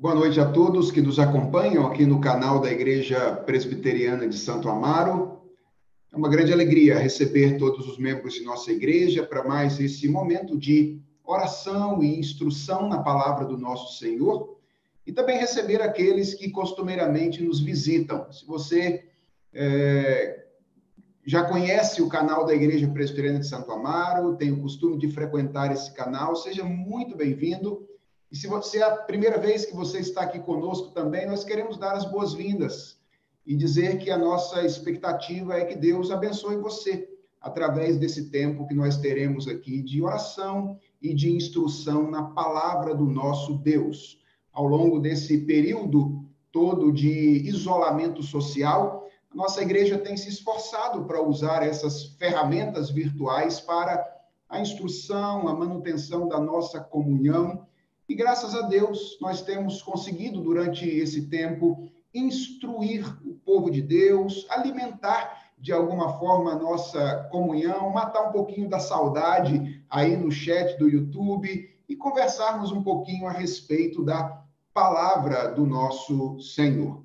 Boa noite a todos que nos acompanham aqui no canal da Igreja Presbiteriana de Santo Amaro. É uma grande alegria receber todos os membros de nossa igreja para mais esse momento de oração e instrução na palavra do nosso Senhor e também receber aqueles que costumeiramente nos visitam. Se você é, já conhece o canal da Igreja Presbiteriana de Santo Amaro, tem o costume de frequentar esse canal, seja muito bem-vindo. E se você é a primeira vez que você está aqui conosco também, nós queremos dar as boas-vindas e dizer que a nossa expectativa é que Deus abençoe você através desse tempo que nós teremos aqui de oração e de instrução na palavra do nosso Deus. Ao longo desse período todo de isolamento social, a nossa igreja tem se esforçado para usar essas ferramentas virtuais para a instrução, a manutenção da nossa comunhão e graças a Deus, nós temos conseguido, durante esse tempo, instruir o povo de Deus, alimentar de alguma forma a nossa comunhão, matar um pouquinho da saudade aí no chat do YouTube e conversarmos um pouquinho a respeito da palavra do nosso Senhor.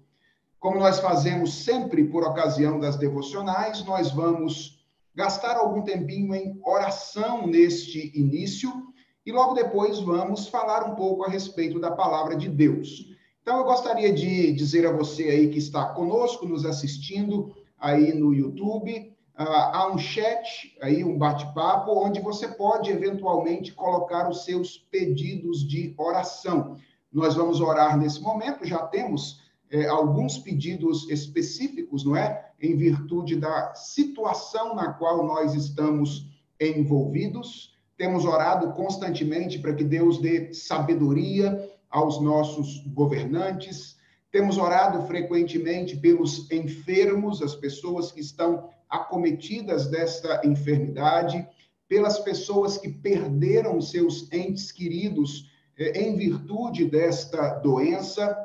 Como nós fazemos sempre por ocasião das devocionais, nós vamos gastar algum tempinho em oração neste início e logo depois vamos falar um pouco a respeito da palavra de Deus. Então eu gostaria de dizer a você aí que está conosco, nos assistindo aí no YouTube, uh, há um chat, aí um bate-papo, onde você pode eventualmente colocar os seus pedidos de oração. Nós vamos orar nesse momento, já temos eh, alguns pedidos específicos, não é? Em virtude da situação na qual nós estamos envolvidos. Temos orado constantemente para que Deus dê sabedoria aos nossos governantes. Temos orado frequentemente pelos enfermos, as pessoas que estão acometidas desta enfermidade, pelas pessoas que perderam seus entes queridos eh, em virtude desta doença.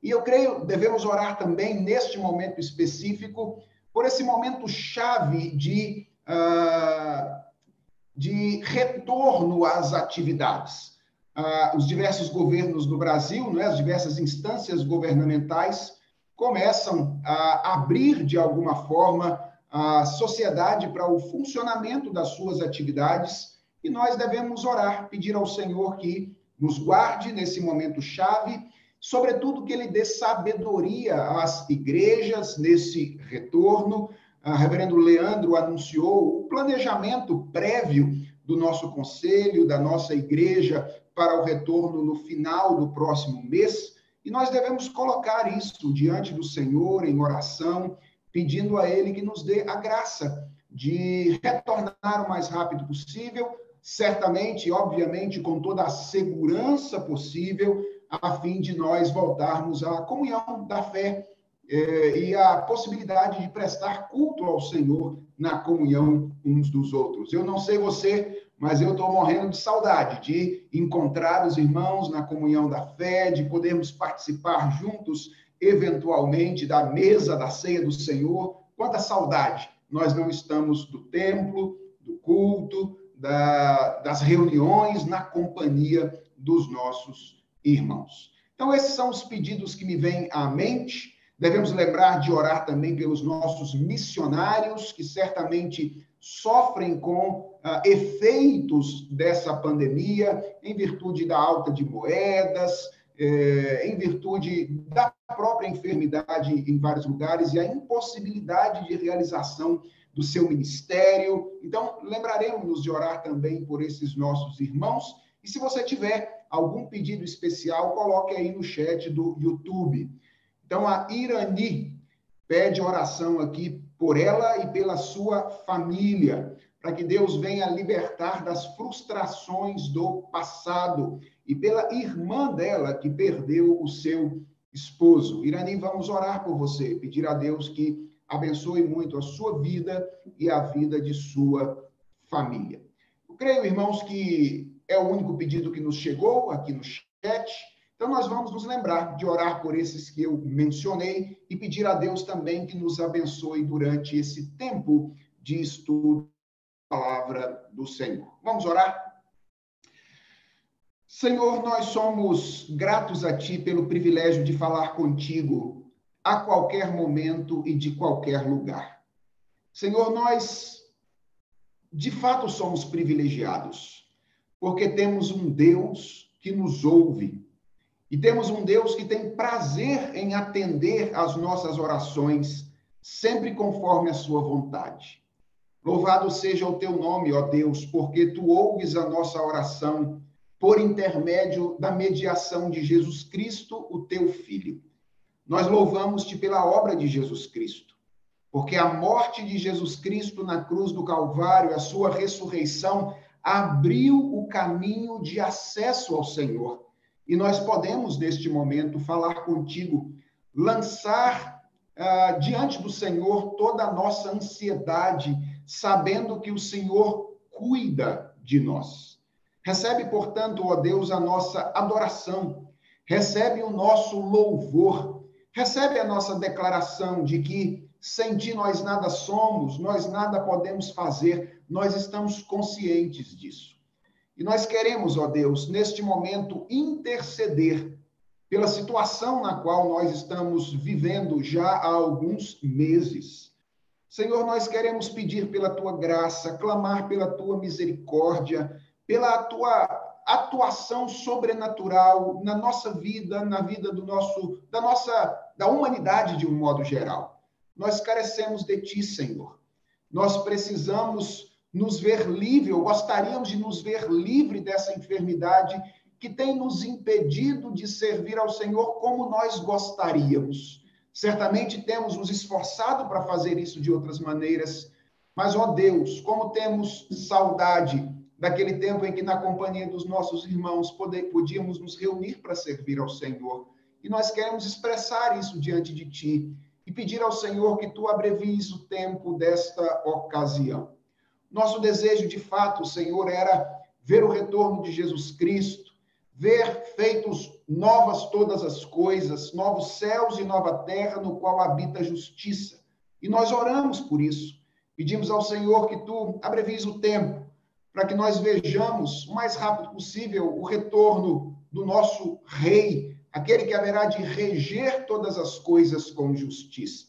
E eu creio devemos orar também neste momento específico por esse momento chave de uh, de retorno às atividades. Ah, os diversos governos do Brasil, né, as diversas instâncias governamentais, começam a abrir, de alguma forma, a sociedade para o funcionamento das suas atividades e nós devemos orar, pedir ao Senhor que nos guarde nesse momento chave, sobretudo que Ele dê sabedoria às igrejas nesse retorno, a reverendo Leandro anunciou o planejamento prévio do nosso conselho, da nossa igreja, para o retorno no final do próximo mês, e nós devemos colocar isso diante do Senhor em oração, pedindo a Ele que nos dê a graça de retornar o mais rápido possível, certamente, obviamente, com toda a segurança possível, a fim de nós voltarmos à comunhão da fé é, e a possibilidade de prestar culto ao Senhor na comunhão uns dos outros. Eu não sei você, mas eu estou morrendo de saudade de encontrar os irmãos na comunhão da fé, de podermos participar juntos, eventualmente, da mesa da ceia do Senhor. Quanta saudade! Nós não estamos do templo, do culto, da, das reuniões na companhia dos nossos irmãos. Então, esses são os pedidos que me vêm à mente Devemos lembrar de orar também pelos nossos missionários, que certamente sofrem com uh, efeitos dessa pandemia, em virtude da alta de moedas, eh, em virtude da própria enfermidade em vários lugares e a impossibilidade de realização do seu ministério. Então, lembraremos de orar também por esses nossos irmãos. E se você tiver algum pedido especial, coloque aí no chat do YouTube. Então, a Irani pede oração aqui por ela e pela sua família, para que Deus venha libertar das frustrações do passado e pela irmã dela que perdeu o seu esposo. Irani, vamos orar por você, pedir a Deus que abençoe muito a sua vida e a vida de sua família. Eu creio, irmãos, que é o único pedido que nos chegou aqui no chat. Então, nós vamos nos lembrar de orar por esses que eu mencionei e pedir a Deus também que nos abençoe durante esse tempo de estudo da palavra do Senhor. Vamos orar? Senhor, nós somos gratos a Ti pelo privilégio de falar contigo a qualquer momento e de qualquer lugar. Senhor, nós de fato somos privilegiados, porque temos um Deus que nos ouve e temos um Deus que tem prazer em atender às nossas orações, sempre conforme a Sua vontade. Louvado seja o teu nome, ó Deus, porque tu ouves a nossa oração por intermédio da mediação de Jesus Cristo, o teu Filho. Nós louvamos-te pela obra de Jesus Cristo, porque a morte de Jesus Cristo na cruz do Calvário, a sua ressurreição, abriu o caminho de acesso ao Senhor. E nós podemos, neste momento, falar contigo, lançar uh, diante do Senhor toda a nossa ansiedade, sabendo que o Senhor cuida de nós. Recebe, portanto, ó Deus, a nossa adoração, recebe o nosso louvor, recebe a nossa declaração de que sem ti nós nada somos, nós nada podemos fazer, nós estamos conscientes disso. E nós queremos, ó Deus, neste momento interceder pela situação na qual nós estamos vivendo já há alguns meses. Senhor, nós queremos pedir pela tua graça, clamar pela tua misericórdia, pela tua atuação sobrenatural na nossa vida, na vida do nosso, da nossa, da humanidade de um modo geral. Nós carecemos de ti, Senhor. Nós precisamos nos ver livre, ou gostaríamos de nos ver livre dessa enfermidade que tem nos impedido de servir ao Senhor como nós gostaríamos. Certamente temos nos esforçado para fazer isso de outras maneiras, mas, ó Deus, como temos saudade daquele tempo em que, na companhia dos nossos irmãos, podíamos nos reunir para servir ao Senhor. E nós queremos expressar isso diante de Ti e pedir ao Senhor que Tu abrevies o tempo desta ocasião. Nosso desejo, de fato, Senhor, era ver o retorno de Jesus Cristo, ver feitos novas todas as coisas, novos céus e nova terra no qual habita a justiça. E nós oramos por isso. Pedimos ao Senhor que Tu abrevies o tempo para que nós vejamos o mais rápido possível o retorno do nosso rei, aquele que haverá de reger todas as coisas com justiça.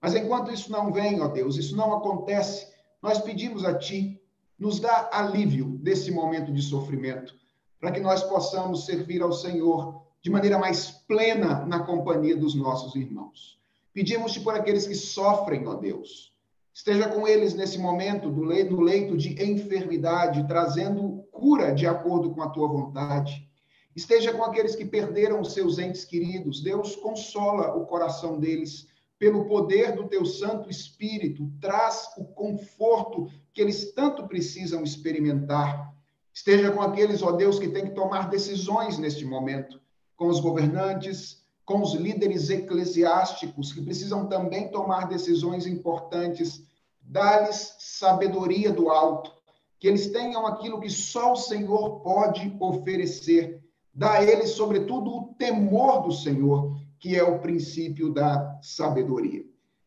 Mas enquanto isso não vem, ó Deus, isso não acontece, nós pedimos a Ti, nos dá alívio desse momento de sofrimento, para que nós possamos servir ao Senhor de maneira mais plena na companhia dos nossos irmãos. Pedimos-te por aqueles que sofrem, ó Deus, Esteja com eles nesse momento do leito, de enfermidade, trazendo cura de acordo com a tua vontade. Esteja com aqueles que perderam seus entes queridos. Deus consola o coração deles pelo poder do teu Santo Espírito. Traz o conforto que eles tanto precisam experimentar. Esteja com aqueles, ó Deus, que têm que tomar decisões neste momento, com os governantes, com os líderes eclesiásticos, que precisam também tomar decisões importantes dá-lhes sabedoria do alto, que eles tenham aquilo que só o Senhor pode oferecer. Dá a eles, sobretudo, o temor do Senhor, que é o princípio da sabedoria.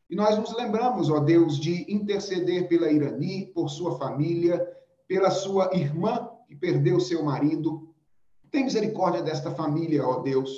E nós nos lembramos, ó Deus, de interceder pela Irani, por sua família, pela sua irmã que perdeu seu marido. Tem misericórdia desta família, ó Deus.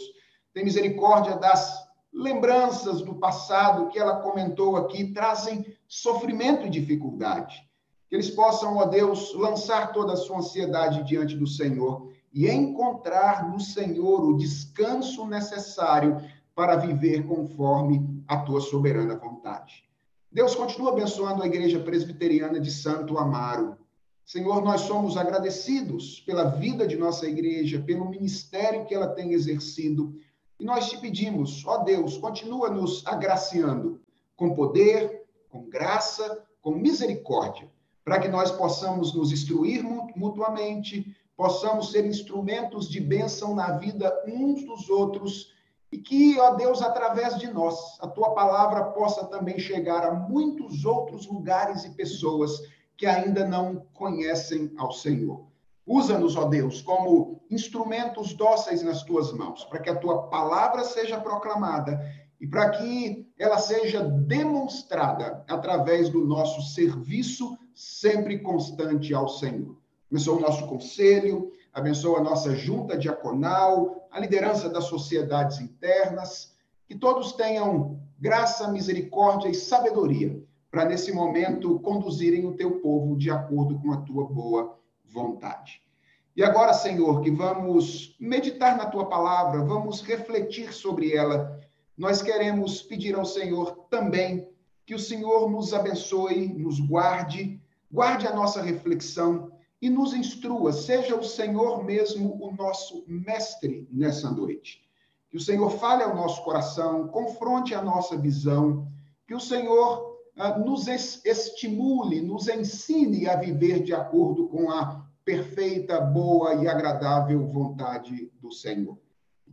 Tem misericórdia das lembranças do passado que ela comentou aqui trazem sofrimento e dificuldade. Que eles possam, ó Deus, lançar toda a sua ansiedade diante do Senhor e encontrar no Senhor o descanso necessário para viver conforme a tua soberana vontade. Deus continua abençoando a Igreja Presbiteriana de Santo Amaro. Senhor, nós somos agradecidos pela vida de nossa igreja, pelo ministério que ela tem exercido e nós te pedimos, ó Deus, continua nos agraciando com poder, com graça, com misericórdia, para que nós possamos nos instruir mutuamente, possamos ser instrumentos de bênção na vida uns dos outros e que, ó Deus, através de nós, a tua palavra possa também chegar a muitos outros lugares e pessoas que ainda não conhecem ao Senhor. Usa-nos, ó Deus, como instrumentos dóceis nas tuas mãos, para que a tua palavra seja proclamada e para que ela seja demonstrada através do nosso serviço sempre constante ao Senhor. Começou o nosso conselho, abençoa a nossa junta diaconal, a liderança das sociedades internas, que todos tenham graça, misericórdia e sabedoria para, nesse momento, conduzirem o teu povo de acordo com a tua boa vontade. E agora, Senhor, que vamos meditar na tua palavra, vamos refletir sobre ela. Nós queremos pedir ao Senhor também que o Senhor nos abençoe, nos guarde, guarde a nossa reflexão e nos instrua. Seja o Senhor mesmo o nosso mestre nessa noite. Que o Senhor fale ao nosso coração, confronte a nossa visão, que o Senhor ah, nos estimule, nos ensine a viver de acordo com a perfeita, boa e agradável vontade do Senhor.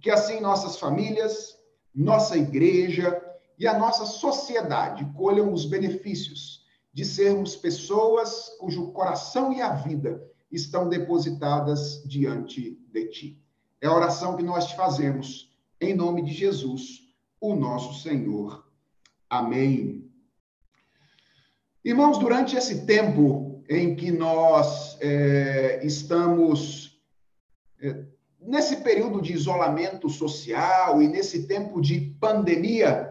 Que assim nossas famílias, nossa igreja e a nossa sociedade colham os benefícios de sermos pessoas cujo coração e a vida estão depositadas diante de ti. É a oração que nós te fazemos em nome de Jesus, o nosso Senhor. Amém. Irmãos, durante esse tempo em que nós é, estamos é, nesse período de isolamento social e nesse tempo de pandemia,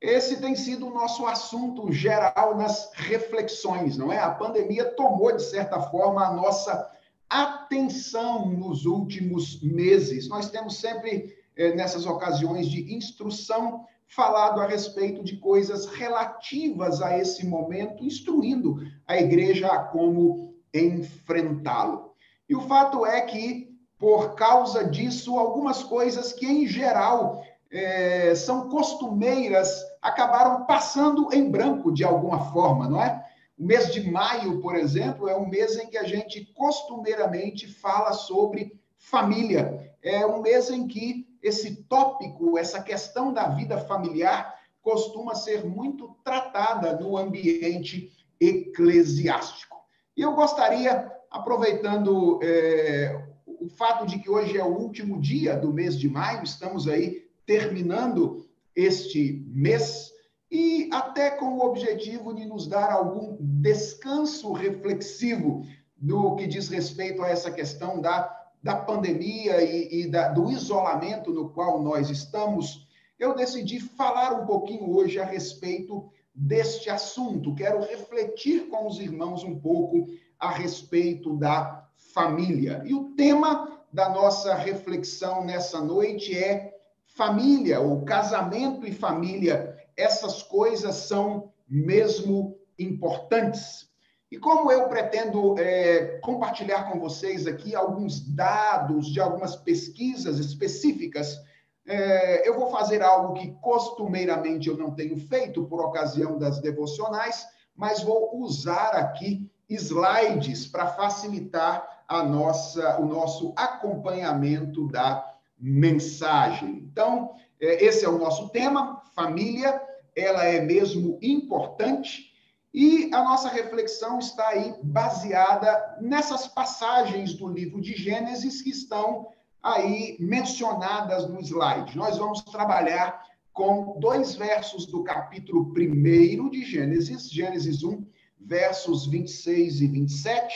esse tem sido o nosso assunto geral nas reflexões, não é? A pandemia tomou, de certa forma, a nossa atenção nos últimos meses. Nós temos sempre, é, nessas ocasiões de instrução, falado a respeito de coisas relativas a esse momento, instruindo a igreja a como enfrentá-lo. E o fato é que, por causa disso, algumas coisas que, em geral, é, são costumeiras acabaram passando em branco de alguma forma, não é? O mês de maio, por exemplo, é um mês em que a gente costumeiramente fala sobre família. É um mês em que esse tópico, essa questão da vida familiar, costuma ser muito tratada no ambiente eclesiástico. E eu gostaria, aproveitando é, o fato de que hoje é o último dia do mês de maio, estamos aí terminando este mês, e até com o objetivo de nos dar algum descanso reflexivo no que diz respeito a essa questão da da pandemia e, e da, do isolamento no qual nós estamos, eu decidi falar um pouquinho hoje a respeito deste assunto. Quero refletir com os irmãos um pouco a respeito da família. E o tema da nossa reflexão nessa noite é família, ou casamento e família. Essas coisas são mesmo importantes. E como eu pretendo é, compartilhar com vocês aqui alguns dados de algumas pesquisas específicas, é, eu vou fazer algo que costumeiramente eu não tenho feito por ocasião das devocionais, mas vou usar aqui slides para facilitar a nossa, o nosso acompanhamento da mensagem. Então, é, esse é o nosso tema, família, ela é mesmo importante e a nossa reflexão está aí baseada nessas passagens do livro de Gênesis que estão aí mencionadas no slide. Nós vamos trabalhar com dois versos do capítulo 1 de Gênesis, Gênesis 1, versos 26 e 27,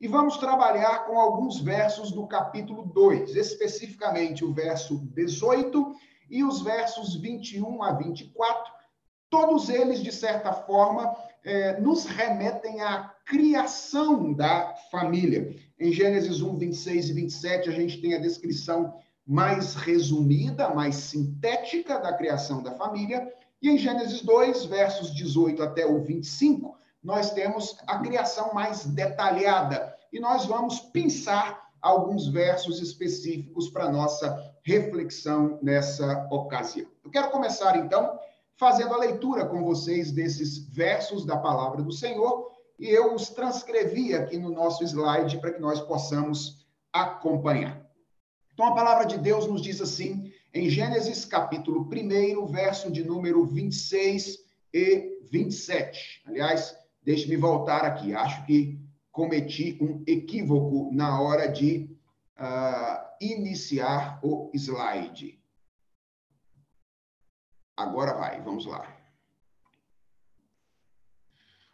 e vamos trabalhar com alguns versos do capítulo 2, especificamente o verso 18 e os versos 21 a 24, todos eles, de certa forma, é, nos remetem à criação da família. Em Gênesis 1, 26 e 27, a gente tem a descrição mais resumida, mais sintética da criação da família. E em Gênesis 2, versos 18 até o 25, nós temos a criação mais detalhada. E nós vamos pensar alguns versos específicos para nossa reflexão nessa ocasião. Eu quero começar, então, fazendo a leitura com vocês desses versos da palavra do Senhor, e eu os transcrevi aqui no nosso slide para que nós possamos acompanhar. Então a palavra de Deus nos diz assim, em Gênesis capítulo 1, verso de número 26 e 27. Aliás, deixe-me voltar aqui, acho que cometi um equívoco na hora de uh, iniciar o slide. Agora vai, vamos lá.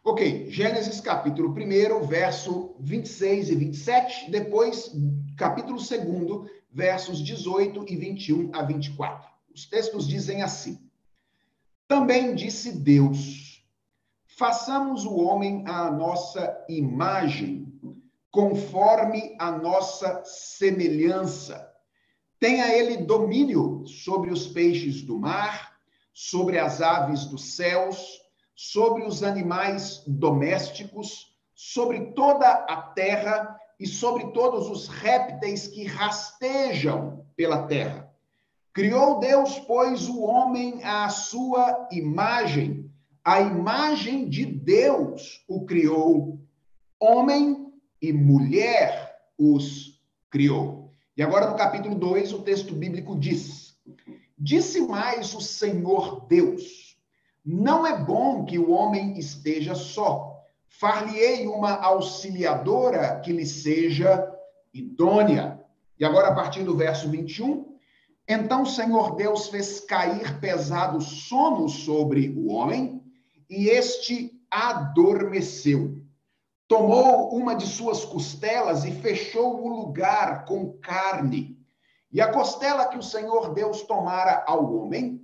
Ok, Gênesis capítulo 1, verso 26 e 27. Depois, capítulo 2, versos 18 e 21 a 24. Os textos dizem assim: Também disse Deus: Façamos o homem à nossa imagem, conforme a nossa semelhança. Tenha ele domínio sobre os peixes do mar, sobre as aves dos céus, sobre os animais domésticos, sobre toda a terra e sobre todos os répteis que rastejam pela terra. Criou Deus, pois, o homem à sua imagem, a imagem de Deus o criou. Homem e mulher os criou. E agora no capítulo 2, o texto bíblico diz: Disse mais o Senhor Deus: Não é bom que o homem esteja só far-lhe-ei uma auxiliadora que lhe seja idônea. E agora, a partir do verso 21, então o Senhor Deus fez cair pesado sono sobre o homem, e este adormeceu. Tomou uma de suas costelas e fechou o lugar com carne. E a costela que o Senhor Deus tomara ao homem,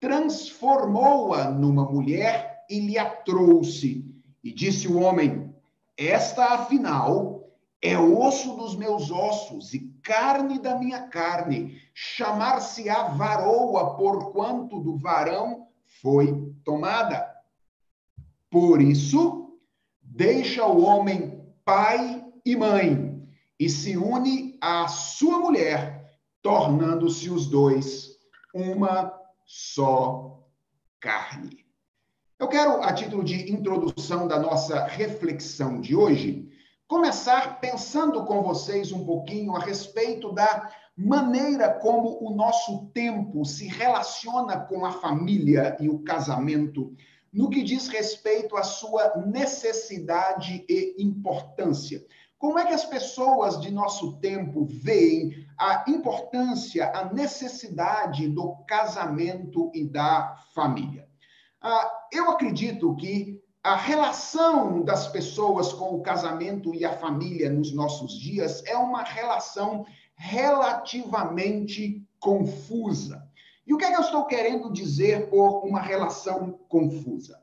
transformou-a numa mulher e lhe a trouxe e disse o homem: Esta, afinal, é osso dos meus ossos e carne da minha carne. Chamar-se-á varoa, porquanto do varão foi tomada. Por isso, deixa o homem pai e mãe e se une à sua mulher, tornando-se os dois uma só carne. Eu quero, a título de introdução da nossa reflexão de hoje, começar pensando com vocês um pouquinho a respeito da maneira como o nosso tempo se relaciona com a família e o casamento, no que diz respeito à sua necessidade e importância. Como é que as pessoas de nosso tempo veem a importância, a necessidade do casamento e da família? Ah, eu acredito que a relação das pessoas com o casamento e a família nos nossos dias é uma relação relativamente confusa. E o que, é que eu estou querendo dizer por uma relação confusa?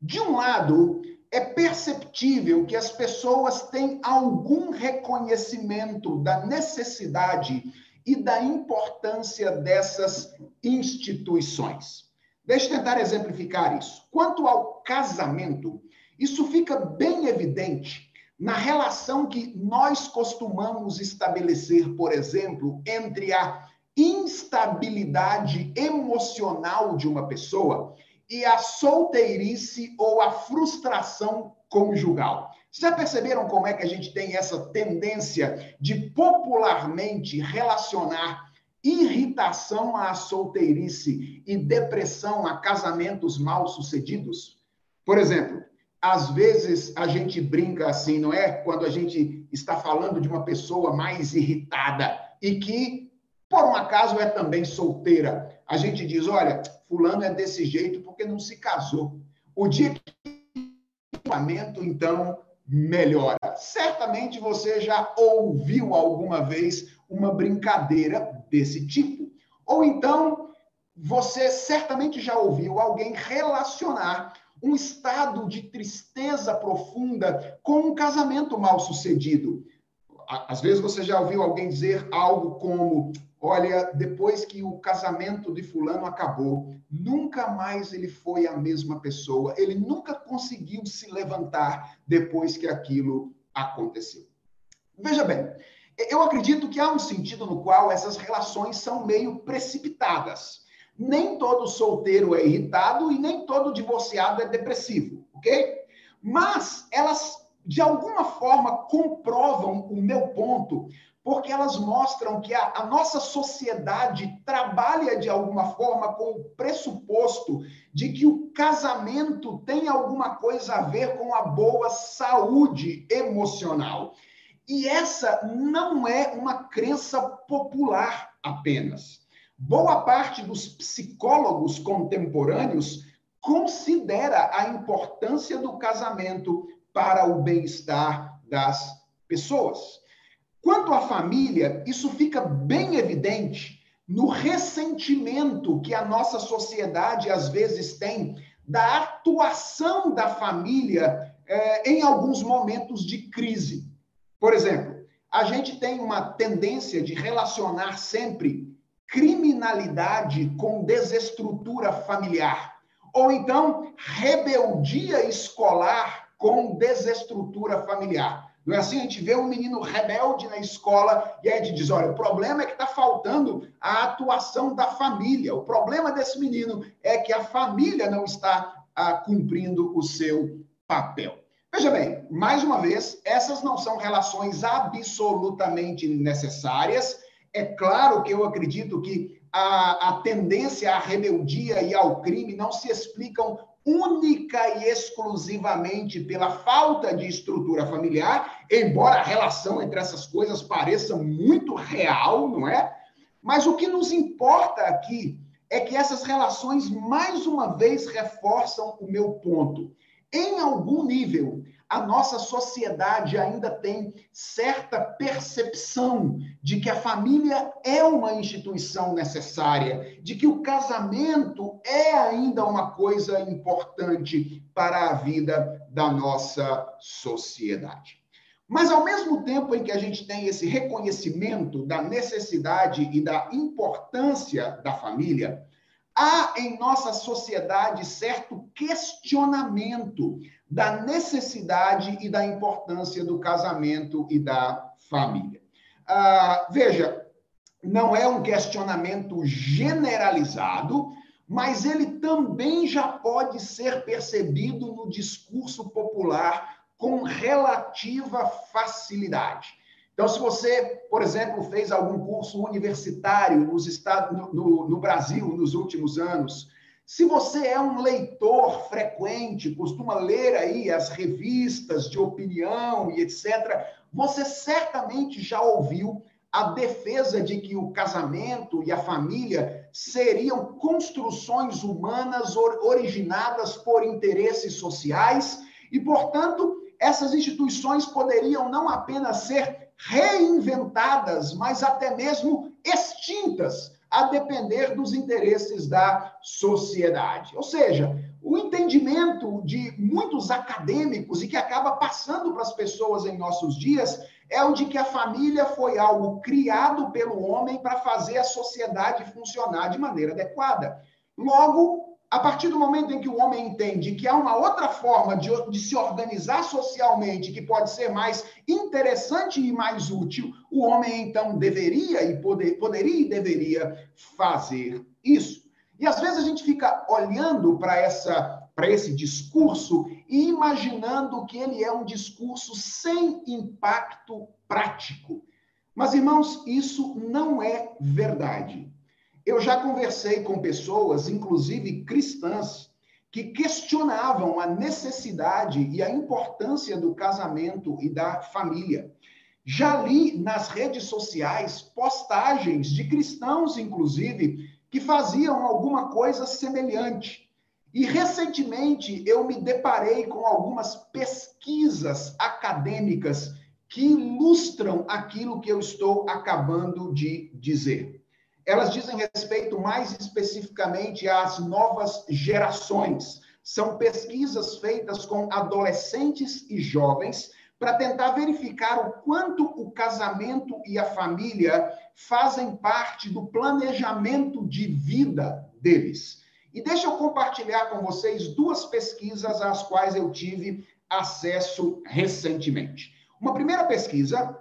De um lado, é perceptível que as pessoas têm algum reconhecimento da necessidade e da importância dessas instituições. Deixa eu tentar exemplificar isso. Quanto ao casamento, isso fica bem evidente na relação que nós costumamos estabelecer, por exemplo, entre a instabilidade emocional de uma pessoa e a solteirice ou a frustração conjugal. Já perceberam como é que a gente tem essa tendência de popularmente relacionar irritação à solteirice e depressão a casamentos mal sucedidos? Por exemplo, às vezes a gente brinca assim, não é? Quando a gente está falando de uma pessoa mais irritada e que, por um acaso, é também solteira. A gente diz: olha, Fulano é desse jeito porque não se casou. O dia que o casamento, então, melhora. Certamente você já ouviu alguma vez uma brincadeira desse tipo. Ou então, você certamente já ouviu alguém relacionar um estado de tristeza profunda com um casamento mal sucedido. Às vezes você já ouviu alguém dizer algo como: Olha, depois que o casamento de Fulano acabou, nunca mais ele foi a mesma pessoa, ele nunca conseguiu se levantar depois que aquilo aconteceu. Veja bem, eu acredito que há um sentido no qual essas relações são meio precipitadas. Nem todo solteiro é irritado e nem todo divorciado é depressivo, ok? Mas elas, de alguma forma, comprovam o meu ponto, porque elas mostram que a, a, nossa sociedade trabalha de alguma forma com o pressuposto de que o casamento tem alguma coisa a ver com a boa saúde emocional. E essa não é uma crença popular apenas. Boa parte dos psicólogos contemporâneos considera a importância do casamento para o bem-estar das pessoas. Quanto à família, isso fica bem evidente no ressentimento que a nossa sociedade às vezes tem da atuação da família eh, em alguns momentos de crise. Por exemplo, a gente tem uma tendência de relacionar sempre criminalidade com desestrutura familiar, ou então rebeldia escolar com desestrutura familiar. Não é assim? A gente vê um menino rebelde na escola e a gente diz: olha, o problema é que está faltando a atuação da família. O problema desse menino é que a família não está ah, cumprindo o seu papel. Veja bem, mais uma vez, essas não são relações absolutamente necessárias. É claro que eu acredito que a, a tendência à rebeldia e ao crime não se explicam única e exclusivamente pela falta de estrutura familiar, embora a relação entre essas coisas pareça muito real, não é? Mas o que nos importa aqui é que essas relações, mais uma vez, reforçam o meu ponto. Em algum nível, a nossa sociedade ainda tem certa percepção de que a família é uma instituição necessária, de que o casamento é ainda uma coisa importante para a vida da nossa sociedade. Mas, ao mesmo tempo em que a gente tem esse reconhecimento da necessidade e da importância da família, há em nossa sociedade certo questionamento da necessidade e da importância do casamento e da família. Ah, veja, não é um questionamento generalizado, mas ele também já pode ser percebido no discurso popular com relativa facilidade. Então, se você, por exemplo, fez algum curso universitário nos Estados, no, no, no Brasil nos últimos anos, se você é um leitor frequente, costuma ler aí as revistas de opinião e etc., você certamente já ouviu a defesa de que o casamento e a família seriam construções humanas originadas por interesses sociais e, portanto, essas instituições poderiam não apenas ser reinventadas, mas até mesmo extintas a depender dos interesses da sociedade. Ou seja, o entendimento de muitos acadêmicos e que acaba passando para as pessoas em nossos dias é o de que a família foi algo criado pelo homem para fazer a sociedade funcionar de maneira adequada. Logo, a partir do momento em que o homem entende que há uma outra forma de, de, se organizar socialmente que pode ser mais interessante e mais útil, o homem então deveria e poder, poderia e deveria fazer isso. E às vezes a gente fica olhando para essa para esse discurso e imaginando que ele é um discurso sem impacto prático. Mas irmãos, isso não é verdade. Eu já conversei com pessoas, inclusive cristãs, que questionavam a necessidade e a importância do casamento e da família. Já li nas redes sociais postagens de cristãos, inclusive, que faziam alguma coisa semelhante. E recentemente eu me deparei com algumas pesquisas acadêmicas que ilustram aquilo que eu estou acabando de dizer elas dizem respeito mais especificamente às novas gerações. São pesquisas feitas com adolescentes e jovens para tentar verificar o quanto o casamento e a família fazem parte do planejamento de vida deles. E deixa eu compartilhar com vocês duas pesquisas às quais eu tive acesso recentemente. Uma primeira pesquisa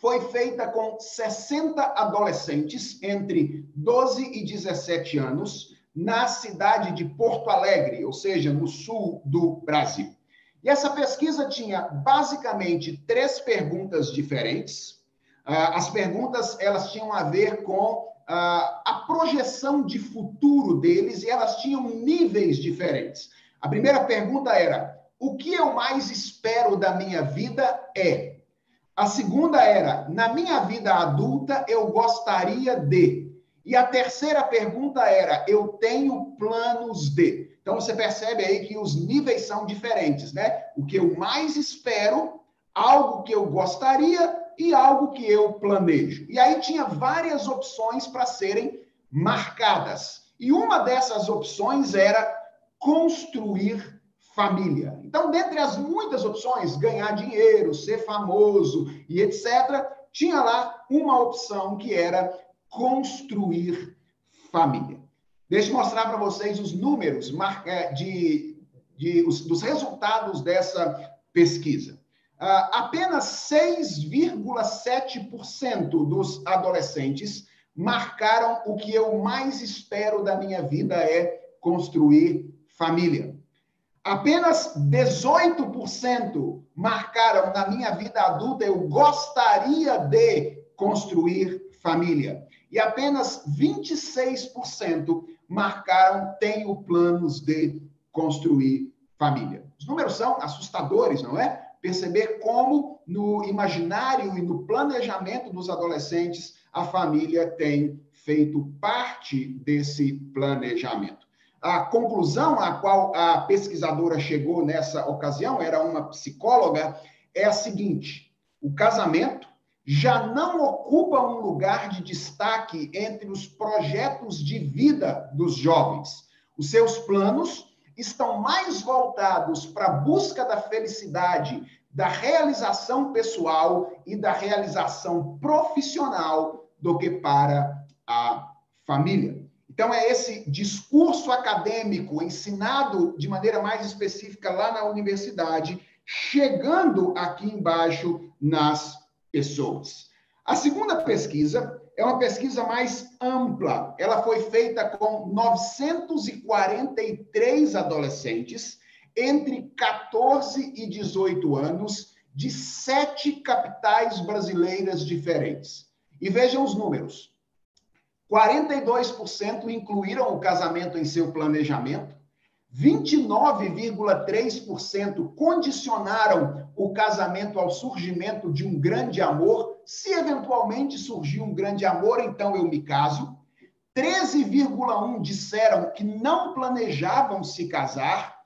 foi feita com 60 adolescentes entre 12 e 17 anos na cidade de Porto Alegre, ou seja, no sul do Brasil. E essa pesquisa tinha basicamente três perguntas diferentes. Ah, as perguntas elas tinham a ver com ah, a projeção de futuro deles e elas tinham níveis diferentes. A primeira pergunta era: o que eu mais espero da minha vida é a segunda era: na minha vida adulta, eu gostaria de. E a terceira pergunta era: eu tenho planos de. Então você percebe aí que os níveis são diferentes, né? O que eu mais espero, algo que eu gostaria e algo que eu planejo. E aí tinha várias opções para serem marcadas. E uma dessas opções era construir família. Então, dentre as muitas opções, ganhar dinheiro, ser famoso e etc., tinha lá uma opção que era construir família. Deixa eu mostrar para vocês os números é, de, de, os, dos resultados dessa pesquisa. Uh, apenas 6,7% dos adolescentes marcaram o que eu mais espero da minha vida é construir família. Apenas 18% marcaram na minha vida adulta eu gostaria de construir família. E apenas 26% marcaram tenho planos de construir família. Os números são assustadores, não é? Perceber como no imaginário e no planejamento dos adolescentes a família tem feito parte desse planejamento. A conclusão a qual a pesquisadora chegou nessa ocasião, era uma psicóloga, é a seguinte: o casamento já não ocupa um lugar de destaque entre os projetos de vida dos jovens. Os seus planos estão mais voltados para a busca da felicidade, da realização pessoal e da realização profissional do que para a família. Então, é esse discurso acadêmico ensinado de maneira mais específica lá na universidade, chegando aqui embaixo nas pessoas. A segunda pesquisa é uma pesquisa mais ampla. Ela foi feita com 943 adolescentes entre 14 e 18 anos de sete capitais brasileiras diferentes. E vejam os números. 42% incluíram o casamento em seu planejamento, 29,3% condicionaram o casamento ao surgimento de um grande amor. Se eventualmente surgir um grande amor, então eu me caso. 13,1% disseram que não planejavam se casar.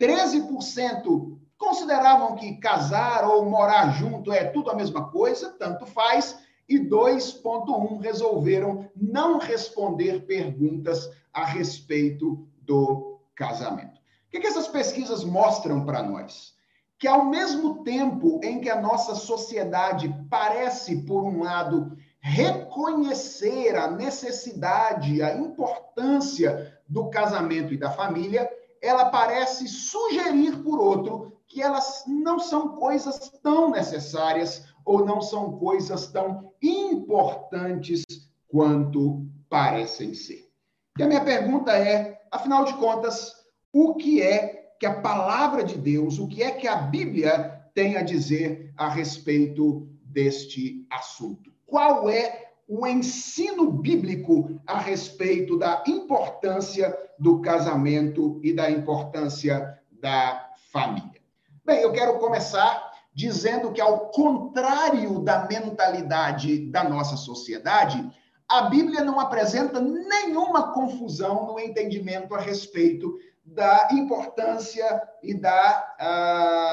13% consideravam que casar ou morar junto é tudo a mesma coisa, tanto faz. E 2,1% resolveram não responder perguntas a respeito do casamento. O que, que essas pesquisas mostram para nós? Que ao mesmo tempo em que a nossa sociedade parece, por um lado, reconhecer a necessidade, a importância do casamento e da família, ela parece sugerir, por outro, que elas não são coisas tão necessárias ou não são coisas tão importantes quanto parecem ser. E a minha pergunta é: afinal de contas, o que é que a palavra de Deus, o que é que a Bíblia tem a dizer a respeito deste assunto? Qual é o ensino bíblico a respeito da importância do casamento e da importância da família? Bem, eu quero começar dizendo que, ao contrário da mentalidade da nossa sociedade, a Bíblia não apresenta nenhuma confusão no entendimento a respeito da importância e da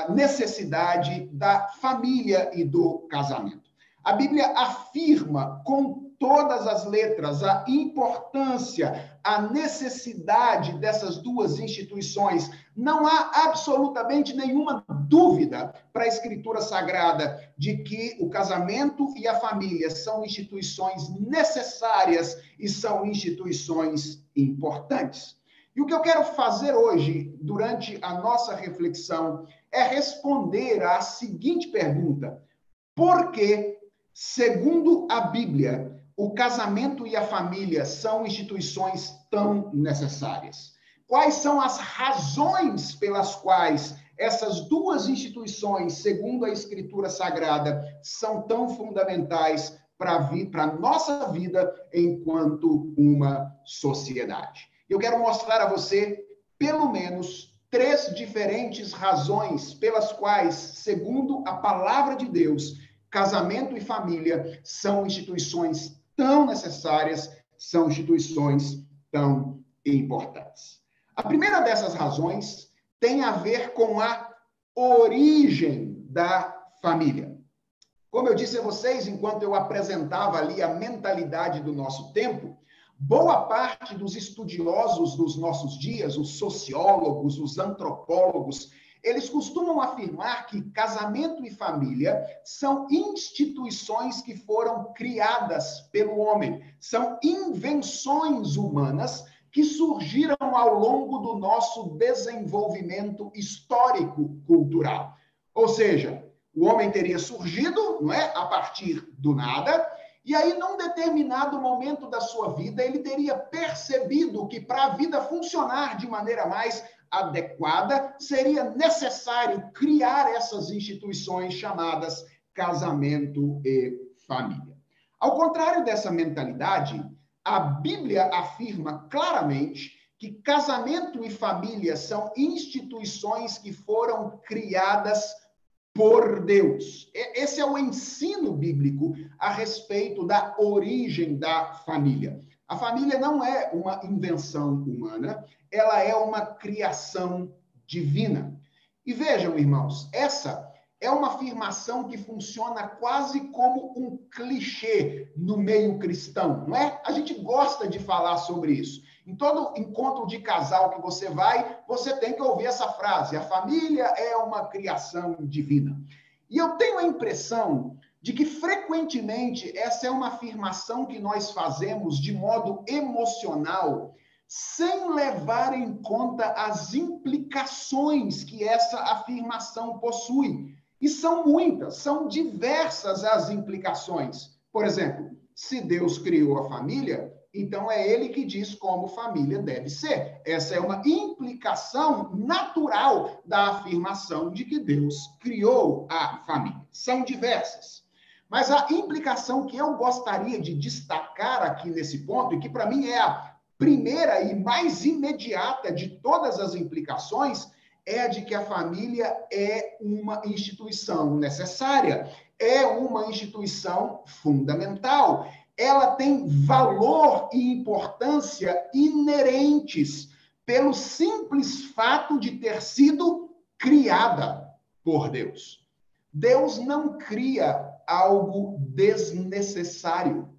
uh, necessidade da família e do casamento. A Bíblia afirma com todas as letras a importância, a necessidade dessas duas instituições. Não há absolutamente nenhuma dúvida para a Escritura Sagrada de que o casamento e a família são instituições necessárias e são instituições importantes. E o que eu quero fazer hoje, durante a nossa reflexão, é responder à seguinte pergunta: por que, segundo a Bíblia, o casamento e a família são instituições tão necessárias? Quais são as razões pelas quais essas duas instituições, segundo a Escritura Sagrada, são tão fundamentais para a nossa vida enquanto uma sociedade? Eu quero mostrar a você, pelo menos, três diferentes razões pelas quais, segundo a palavra de Deus, casamento e família são instituições tão necessárias, são instituições tão importantes. A primeira dessas razões tem a ver com a origem da família. Como eu disse a vocês, enquanto eu apresentava ali a mentalidade do nosso tempo, boa parte dos estudiosos dos nossos dias, os sociólogos, os antropólogos, eles costumam afirmar que casamento e família são instituições que foram criadas pelo homem, são invenções humanas que surgiram ao longo do nosso desenvolvimento histórico cultural. Ou seja, o homem teria surgido, não é, a partir do nada, e aí num determinado momento da sua vida ele teria percebido que para a vida funcionar de maneira mais adequada, seria necessário criar essas instituições chamadas casamento e família. Ao contrário dessa mentalidade, a Bíblia afirma claramente que casamento e família são instituições que foram criadas por Deus. Esse é o ensino bíblico a respeito da origem da família. A família não é uma invenção humana, ela é uma criação divina. E vejam, irmãos, essa é uma afirmação que funciona quase como um clichê no meio cristão, não é? A gente gosta de falar sobre isso. Em todo encontro de casal que você vai, você tem que ouvir essa frase: a família é uma criação divina. E eu tenho a impressão de que frequentemente essa é uma afirmação que nós fazemos de modo emocional, sem levar em conta as implicações que essa afirmação possui. E são muitas, são diversas as implicações. Por exemplo, se Deus criou a família, então é ele que diz como família deve ser. Essa é uma implicação natural da afirmação de que Deus criou a família. São diversas. Mas a implicação que eu gostaria de destacar aqui nesse ponto, e que para mim é a primeira e mais imediata de todas as implicações, é a de que a família é uma instituição necessária, é uma instituição fundamental. Ela tem valor e importância inerentes pelo simples fato de ter sido criada por Deus. Deus não cria algo desnecessário.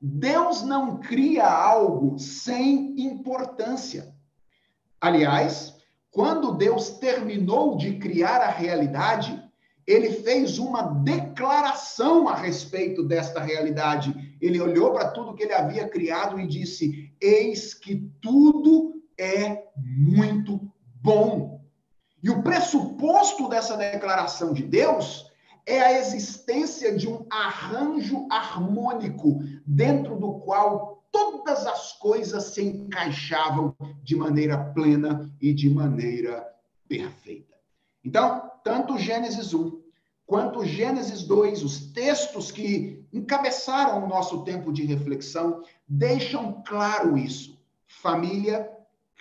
Deus não cria algo sem importância. Aliás, quando Deus terminou de criar a realidade, ele fez uma declaração a respeito desta realidade. Ele olhou para tudo que ele havia criado e disse: Eis que tudo é muito bom. E o pressuposto dessa declaração de Deus é a existência de um arranjo harmônico dentro do qual todas as coisas se encaixavam de maneira plena e de maneira perfeita. Então, tanto Gênesis 1 quanto Gênesis 2, os textos que encabeçaram o nosso tempo de reflexão, deixam claro isso. Família,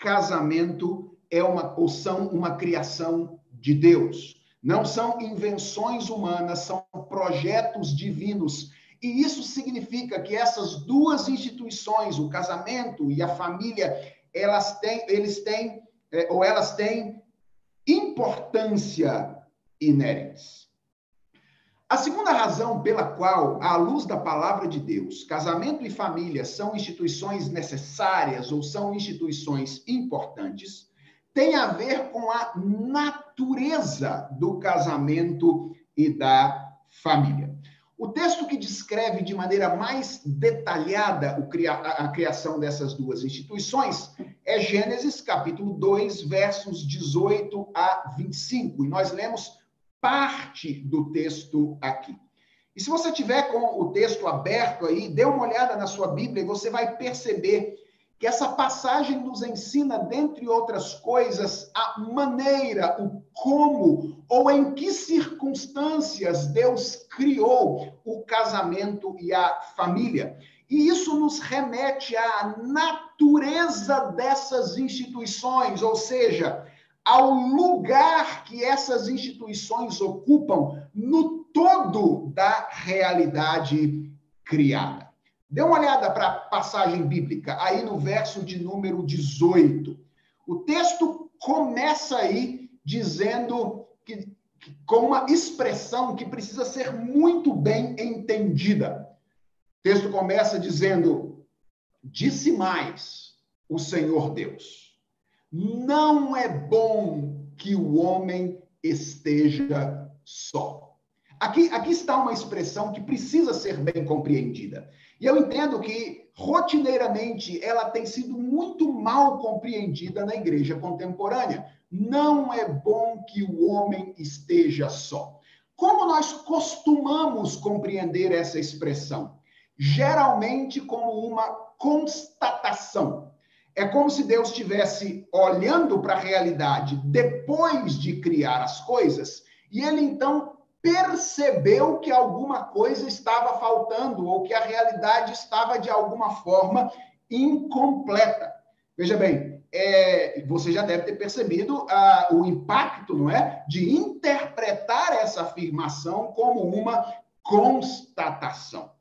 casamento é uma ou são uma criação de Deus. Não são invenções humanas, são projetos divinos. E isso significa que essas duas instituições, o casamento e a família, elas têm, eles têm, é, ou elas têm importância inerentes. A segunda razão pela qual, à luz da palavra de Deus, casamento e família são instituições necessárias ou são instituições importantes, tem a ver com a natureza do casamento e da família. O texto que descreve de maneira mais detalhada a criação dessas duas instituições é Gênesis capítulo 2, versos 18 a 25. E nós lemos parte do texto aqui. E se você tiver com o texto aberto aí, dê uma olhada na sua Bíblia e você vai perceber que essa passagem nos ensina, dentre outras coisas, a maneira, o como ou em que circunstâncias Deus criou o casamento e a família. E isso nos remete à natureza dessas instituições, ou seja, ao lugar que essas instituições ocupam no todo da realidade criada. Dê uma olhada para a passagem bíblica, aí no verso de número 18. O texto começa aí dizendo que com uma expressão que precisa ser muito bem entendida. O texto começa dizendo: Disse mais o Senhor Deus: Não é bom que o homem esteja só. Aqui, aqui está uma expressão que precisa ser bem compreendida. E eu entendo que, rotineiramente, ela tem sido muito mal compreendida na igreja contemporânea. Não é bom que o homem esteja só. Como nós costumamos compreender essa expressão? Geralmente como uma constatação. É como se Deus estivesse olhando para a realidade depois de criar as coisas e ele então percebeu que alguma coisa estava faltando ou que a realidade estava de alguma forma incompleta. Veja bem, é, você já deve ter percebido ah, o impacto, não é, de interpretar essa afirmação como uma constatação.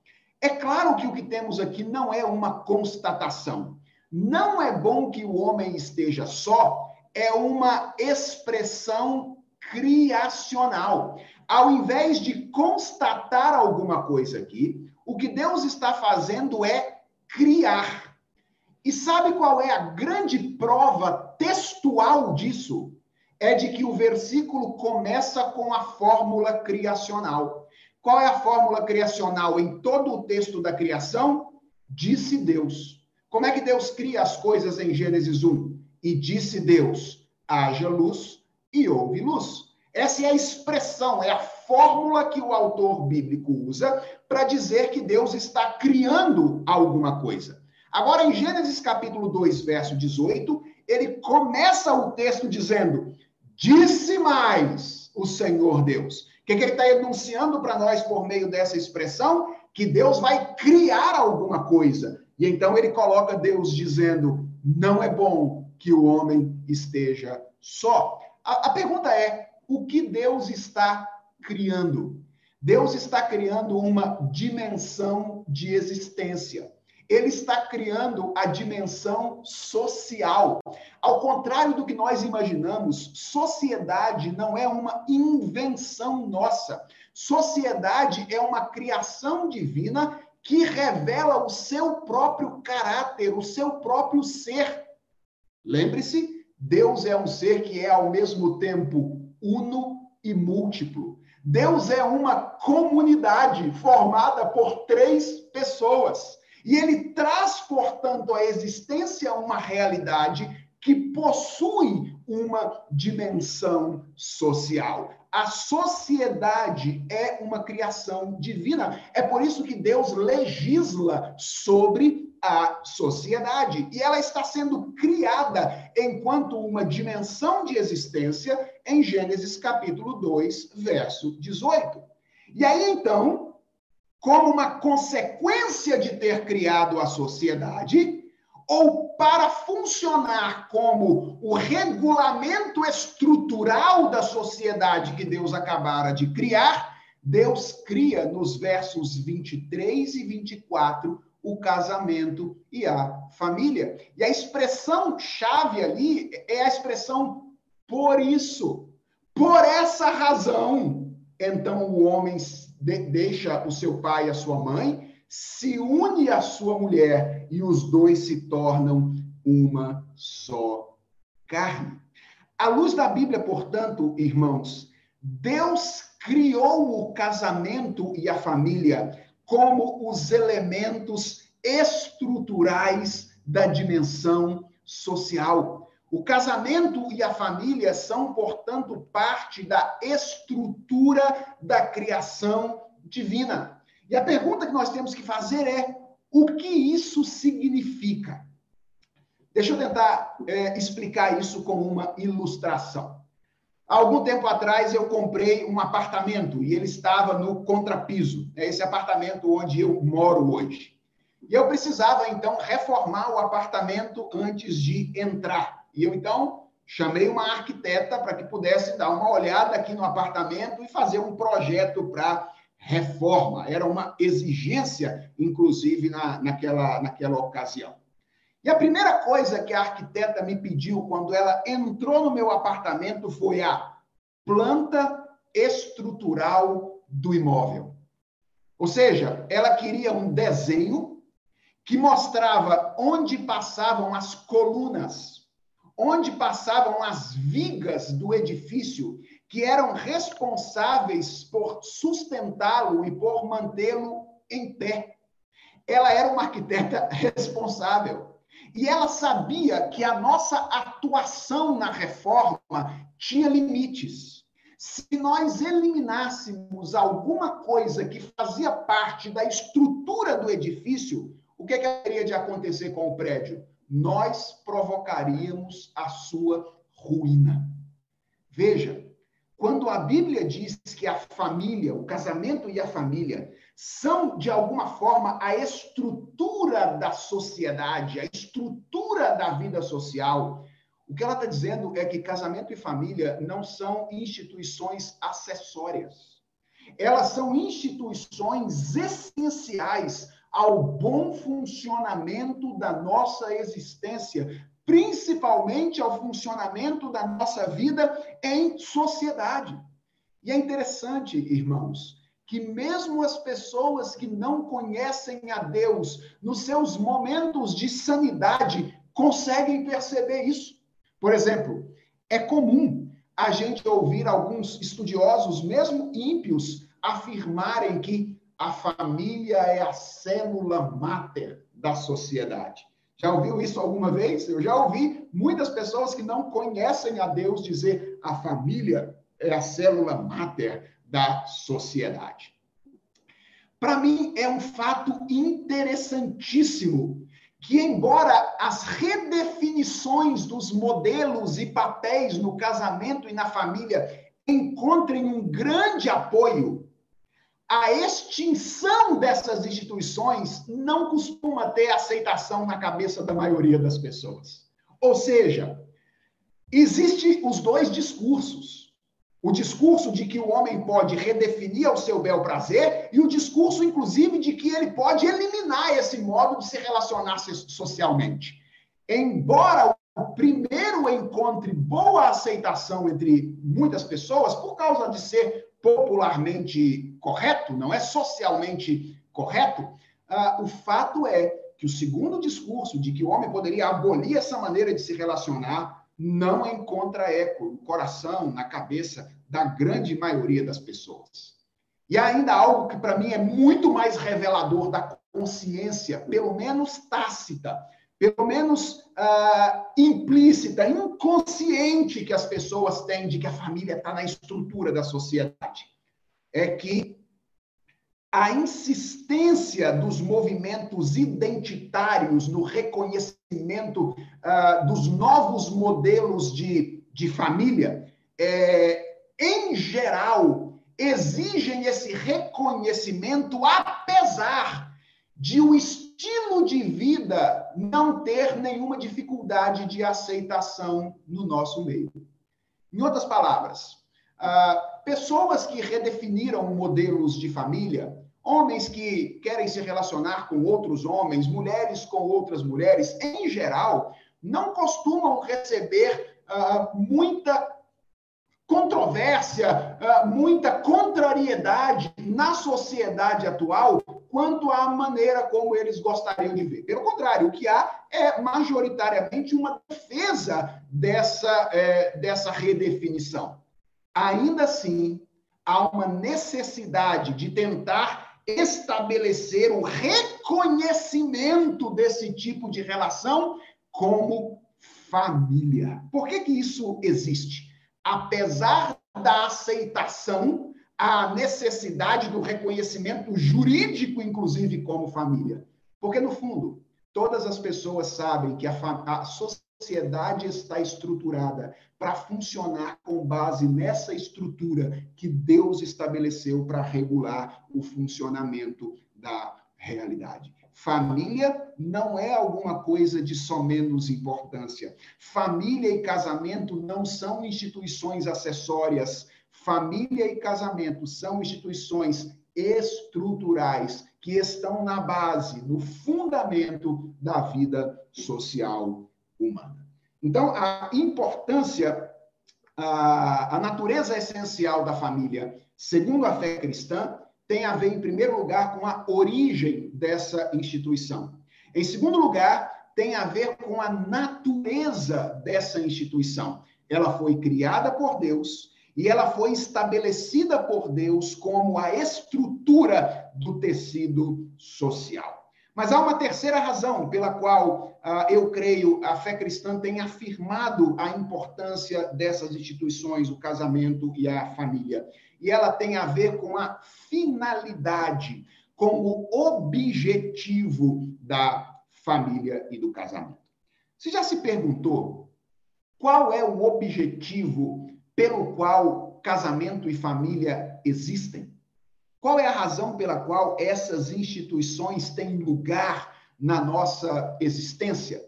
É claro que o que temos aqui não é uma constatação. Não é bom que o homem esteja só, é uma expressão criacional. Ao invés de constatar alguma coisa aqui, o que Deus está fazendo é criar. E sabe qual é a grande prova textual disso? É de que o versículo começa com a fórmula criacional. Qual é a fórmula criacional em todo o texto da criação? Disse Deus. Como é que Deus cria as coisas em Gênesis 1? E disse Deus: haja luz e houve luz. Essa é a expressão, é a fórmula que o autor bíblico usa para dizer que Deus está criando alguma coisa. Agora, em Gênesis capítulo 2, verso 18, ele começa o texto dizendo: Disse mais o Senhor Deus. O que, que ele está enunciando para nós por meio dessa expressão? Que Deus vai criar alguma coisa. E então ele coloca Deus dizendo: Não é bom que o homem esteja só. A, a pergunta é: o que Deus está criando? Deus está criando uma dimensão de existência ele está criando a dimensão social. Ao contrário do que nós imaginamos, sociedade não é uma invenção nossa. Sociedade é uma criação divina que revela o seu próprio caráter, o seu próprio ser. Lembre-se, Deus é um ser que é ao mesmo tempo uno e múltiplo. Deus é uma comunidade formada por três pessoas. E ele traz, portanto, à existência uma realidade que possui uma dimensão social. A sociedade é uma criação divina. É por isso que Deus legisla sobre a sociedade. E ela está sendo criada enquanto uma dimensão de existência em Gênesis capítulo 2, verso 18. E aí então, como uma consequência de ter criado a sociedade, ou para funcionar como o regulamento estrutural da sociedade que Deus acabara de criar, Deus cria nos versos 23 e 24 o casamento e a família. E a expressão chave ali é a expressão por isso. Por essa razão, então o homem de, deixa o seu pai e a sua mãe, se une à sua mulher e os dois se tornam uma só carne. À luz da Bíblia, portanto, irmãos, Deus criou o casamento e a família como os elementos estruturais da dimensão social. O casamento e a família são, portanto, parte da estrutura da criação divina. E a pergunta que nós temos que fazer é: o que isso significa? Deixa eu tentar é, explicar isso com uma ilustração. Há algum tempo atrás eu comprei um apartamento e ele estava no contrapiso. É esse apartamento onde eu moro hoje. E eu precisava então reformar o apartamento antes de entrar. E eu, então, chamei uma arquiteta para que pudesse dar uma olhada aqui no apartamento e fazer um projeto para reforma. Era uma exigência, inclusive, na, naquela, naquela ocasião. E a primeira coisa que a arquiteta me pediu quando ela entrou no meu apartamento foi a planta estrutural do imóvel. Ou seja, ela queria um desenho que mostrava onde passavam as colunas, onde passavam as vigas do edifício que eram responsáveis por sustentá-lo e por mantê-lo em pé. Ela era uma arquiteta responsável. E ela sabia que a nossa atuação na reforma tinha limites. Se nós eliminássemos alguma coisa que fazia parte da estrutura do edifício, o que, é de acontecer com o prédio? Nós provocaríamos a sua ruína. Veja, quando a Bíblia diz que a família, o casamento e a família são, de alguma forma, a estrutura da sociedade, a estrutura da vida social, o que ela está dizendo é que casamento e família não são instituições acessórias. Elas são instituições essenciais ao bom funcionamento da nossa existência, principalmente ao funcionamento da nossa vida em sociedade. E é interessante, irmãos, que mesmo as pessoas que não conhecem a Deus, nos seus momentos de sanidade, conseguem perceber isso. Por exemplo, é comum a gente ouvir alguns estudiosos, mesmo ímpios, afirmarem que a família é a célula máter da sociedade. Já ouviu isso alguma vez? Eu já ouvi muitas pessoas que não conhecem a Deus dizer a família é a célula máter da sociedade. Para mim, é um fato interessantíssimo que, embora as redefinições dos modelos e papéis no casamento e na família encontrem um grande apoio a extinção dessas instituições não costuma ter aceitação na cabeça da maioria das pessoas. Ou seja, existe os dois discursos. O discurso de que o homem pode redefinir ao seu bel prazer e o discurso, inclusive, de que ele pode eliminar esse modo de se relacionar socialmente. Embora o primeiro encontre boa aceitação entre muitas pessoas, por causa de ser popularmente correto, não é socialmente correto, uh, o fato é que o segundo discurso de que o homem poderia abolir essa maneira de se relacionar não encontra eco no coração, na cabeça da grande maioria das pessoas. E ainda algo que para mim é muito mais revelador da consciência, pelo menos tácita, pelo menos uh, implícita, inconsciente que as pessoas têm de que a família está na estrutura da sociedade. É que a insistência dos movimentos identitários no reconhecimento uh, dos novos modelos de, de família, é, em geral, exigem esse reconhecimento apesar de o estilo de vida não ter nenhuma dificuldade de aceitação no nosso meio. Em outras palavras, uh, pessoas que redefiniram modelos de família, homens que querem se relacionar com outros homens, mulheres com outras mulheres, em geral, não costumam receber uh, muita controvérsia, ah, muita contrariedade na sociedade atual quanto à maneira como eles gostariam de ver. Pelo contrário, o que há é majoritariamente uma defesa dessa, é, dessa redefinição. Ainda assim, há uma necessidade de tentar estabelecer o reconhecimento desse tipo de relação como família. Por que, que isso existe? apesar da aceitação, a necessidade do reconhecimento jurídico, inclusive como família. Porque, no fundo, todas as pessoas sabem que a, a sociedade está estruturada para funcionar com base nessa estrutura que Deus estabeleceu para regular o funcionamento da realidade. Família não é alguma coisa de só menos importância. Família e casamento não são instituições acessórias. Família e casamento são instituições estruturais que estão na base, no fundamento da vida social humana. Então, a importância a, natureza essencial da família, segundo a fé cristã, tem a ver, em primeiro lugar, com a origem dessa instituição. Em segundo lugar, tem a ver com a natureza dessa instituição. Ela foi criada por Deus e ela foi estabelecida por Deus como a estrutura do tecido social. Mas há uma terceira razão pela qual uh, eu creio a fé cristã tem afirmado a importância dessas instituições, o casamento e a família. E ela tem a ver com a finalidade, com o objetivo da família e do casamento. Você já se perguntou qual é o objetivo pelo qual casamento e família existem? Qual é a razão pela qual essas instituições têm lugar na nossa existência?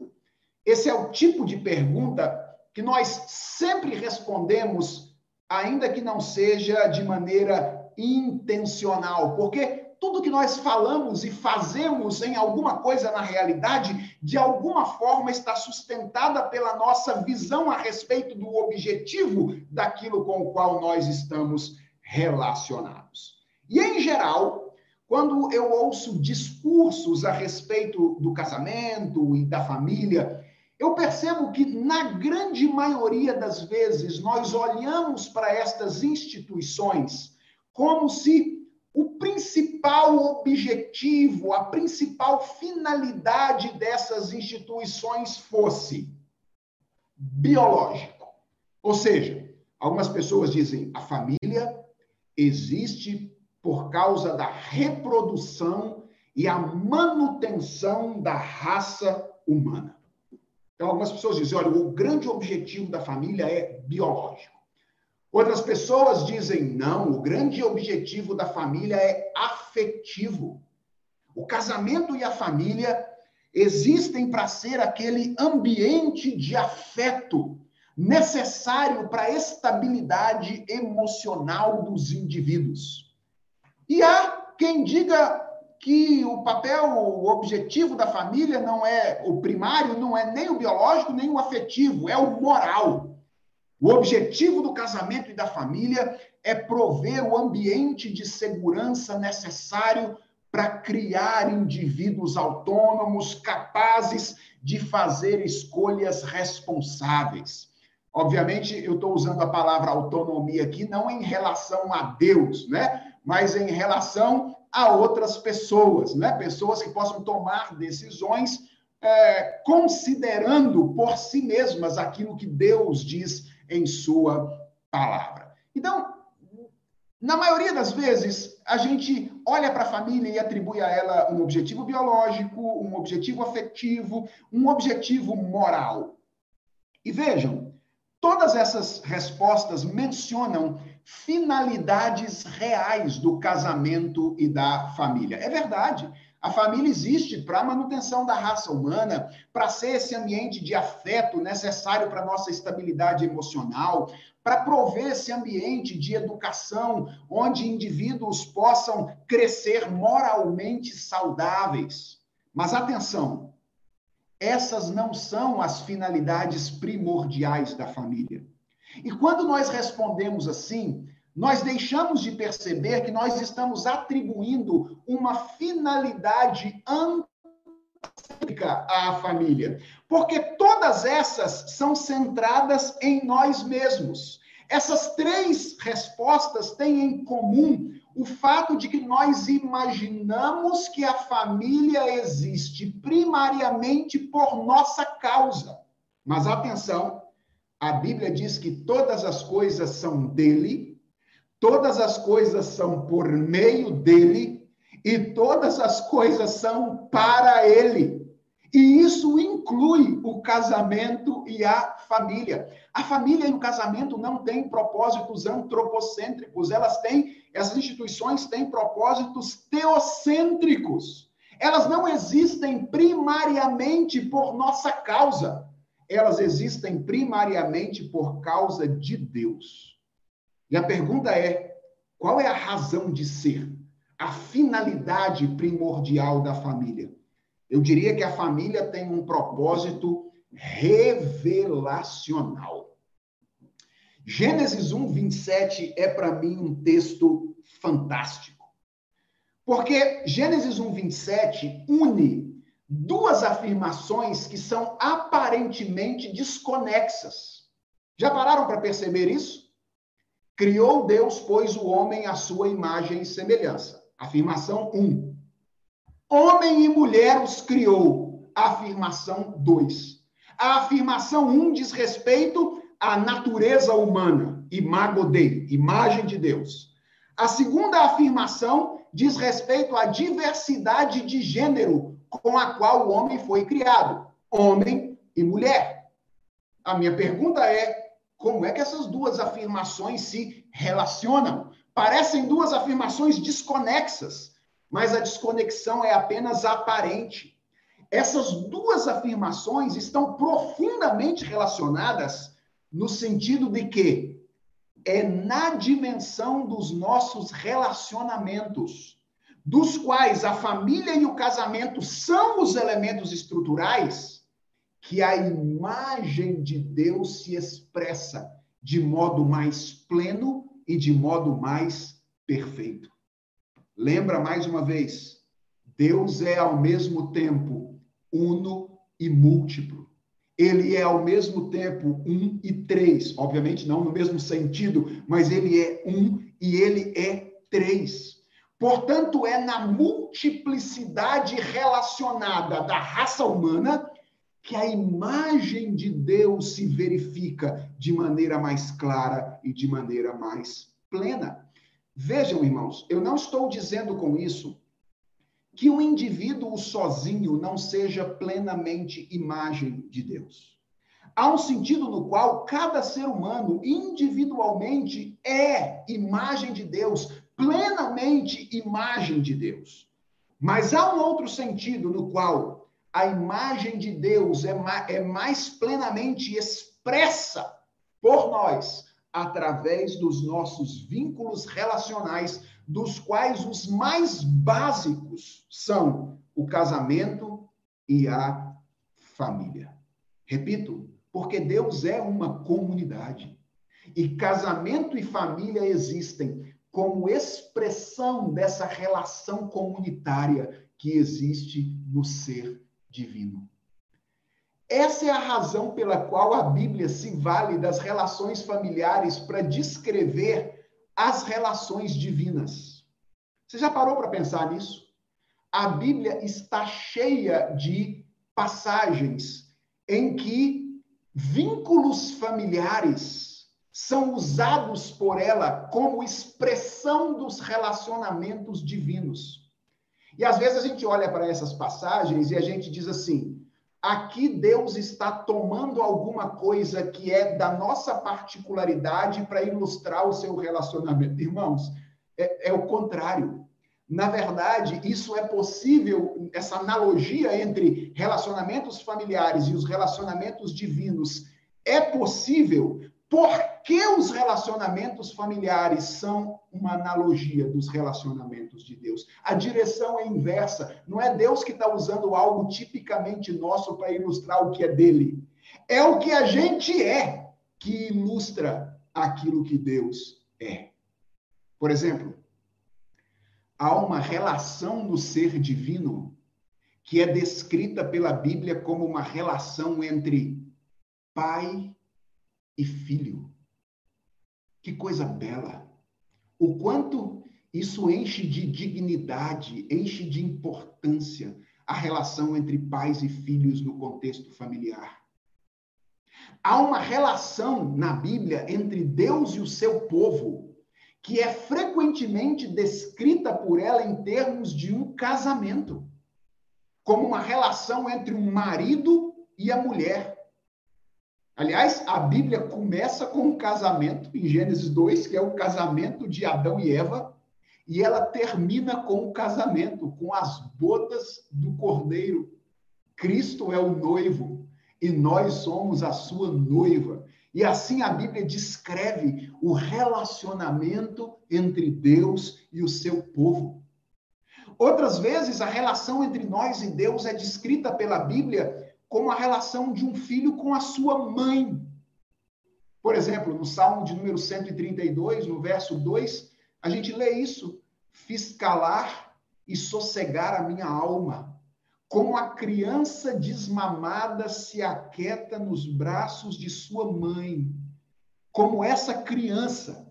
Esse é o tipo de pergunta que nós sempre respondemos, ainda que não seja de maneira intencional, porque tudo que nós falamos e fazemos em alguma coisa na realidade, de alguma forma está sustentada pela nossa visão a respeito do objetivo daquilo com o qual nós estamos relacionados. E, em geral, quando eu ouço discursos a respeito do casamento e da família, eu percebo que, na grande maioria das vezes, nós olhamos para estas instituições como se o principal objetivo, a principal finalidade dessas instituições fosse biológico. Ou seja, algumas pessoas dizem a família existe por causa da reprodução e a manutenção da raça humana. Então, algumas pessoas dizem: olha, o grande objetivo da família é biológico. Outras pessoas dizem: não, o grande objetivo da família é afetivo. O casamento e a família existem para ser aquele ambiente de afeto necessário para a estabilidade emocional dos indivíduos. E há quem diga que o papel, o objetivo da família não é o primário, não é nem o biológico, nem o afetivo, é o moral. O objetivo do casamento e da família é prover o ambiente de segurança necessário para criar indivíduos autônomos capazes de fazer escolhas responsáveis. Obviamente, eu estou usando a palavra autonomia aqui não em relação a Deus, né? mas em relação a outras pessoas, né? Pessoas que possam tomar decisões é, considerando por si mesmas aquilo que Deus diz em Sua palavra. Então, na maioria das vezes, a gente olha para a família e atribui a ela um objetivo biológico, um objetivo afetivo, um objetivo moral. E vejam, todas essas respostas mencionam finalidades reais do casamento e da família. É verdade. A família existe para a manutenção da raça humana, para ser esse ambiente de afeto necessário para nossa estabilidade emocional, para prover esse ambiente de educação onde indivíduos possam crescer moralmente saudáveis. Mas atenção, essas não são as finalidades primordiais da família. E quando nós respondemos assim, nós deixamos de perceber que nós estamos atribuindo uma finalidade antecêntrica à família, porque todas essas são centradas em nós mesmos. Essas três respostas têm em comum o fato de que nós imaginamos que a família existe primariamente por nossa causa. Mas atenção, a Bíblia diz que todas as coisas são dele, todas as coisas são por meio dele e todas as coisas são para ele. E isso inclui o casamento e a família. A família e o casamento não têm propósitos antropocêntricos, elas têm, essas instituições têm propósitos teocêntricos. Elas não existem primariamente por nossa causa elas existem primariamente por causa de Deus. E a pergunta é: qual é a razão de ser? A finalidade primordial da família? Eu diria que a família tem um propósito revelacional. Gênesis 1, 27 é para mim um texto fantástico. Porque Gênesis 1, 27 une duas afirmações que são aparentemente desconexas. Já pararam para perceber isso? Criou Deus, pois, o homem à sua imagem e semelhança. Afirmação 1. Homem e mulher os criou. Afirmação 2. A afirmação 1 diz respeito à natureza humana, imago Dei, imagem de Deus. A segunda afirmação diz respeito à diversidade de gênero com a qual o homem foi criado, homem e mulher. A minha pergunta é: como é que essas duas afirmações se relacionam? Parecem duas afirmações desconexas, mas a desconexão é apenas aparente. Essas duas afirmações estão profundamente relacionadas no sentido de que é na dimensão dos nossos relacionamentos, dos quais a família e o casamento são os elementos estruturais, que a imagem de Deus se expressa de modo mais pleno e de modo mais perfeito. Lembra mais uma vez, Deus é ao mesmo tempo uno e múltiplo. Ele é ao mesmo tempo um e três. Obviamente, não no mesmo sentido, mas ele é um e ele é três. Portanto, é na multiplicidade relacionada da raça humana que a imagem de Deus se verifica de maneira mais clara e de maneira mais plena. Vejam, irmãos, eu não estou dizendo com isso que o indivíduo sozinho não seja plenamente imagem de Deus. Há um sentido no qual cada ser humano individualmente é imagem de Deus, plenamente imagem de Deus. Mas há um outro sentido no qual a imagem de Deus é, é mais plenamente expressa por nós através dos nossos vínculos relacionais dos quais os mais básicos são o casamento e a família. Repito, porque Deus é uma comunidade. E casamento e família existem como expressão dessa relação comunitária que existe no ser divino. Essa é a razão pela qual a Bíblia se vale das relações familiares para descrever as relações divinas. Você já parou para pensar nisso? A Bíblia está cheia de passagens em que vínculos familiares são usados por ela como expressão dos relacionamentos divinos. E às vezes a gente olha para essas passagens e a gente diz assim: aqui Deus está tomando alguma coisa que é da nossa particularidade para ilustrar o seu relacionamento. Irmãos, é, é, o contrário. Na verdade, isso é possível, essa analogia entre relacionamentos familiares e os relacionamentos divinos é possível porque os relacionamentos familiares são uma analogia dos relacionamentos de Deus. A direção é inversa. Não é Deus que está usando algo tipicamente nosso para ilustrar o que é dele. É o que a gente é que ilustra aquilo que Deus é. Por exemplo, há uma relação no ser divino que é descrita pela Bíblia como uma relação entre pai e filho. Que coisa bela! O quanto isso enche de dignidade, enche de importância a relação entre pais e filhos no contexto familiar. Há uma relação na Bíblia entre Deus e o seu povo que é frequentemente descrita por ela em termos de um casamento, como uma relação entre um marido e a mulher, Aliás, a Bíblia começa com um casamento, em Gênesis 2, que é o casamento de Adão e Eva, e ela termina com o casamento, com as bodas do cordeiro. Cristo é o noivo e nós somos a sua noiva. E assim a Bíblia descreve o relacionamento entre Deus e o seu povo. Outras vezes, a relação entre nós e Deus é descrita pela Bíblia como a relação de um filho com a sua mãe. Por exemplo, no Salmo de número 132, no verso 2, a gente lê isso: fiz calar e sossegar a minha alma, como a criança desmamada se aquieta nos braços de sua mãe. Como essa criança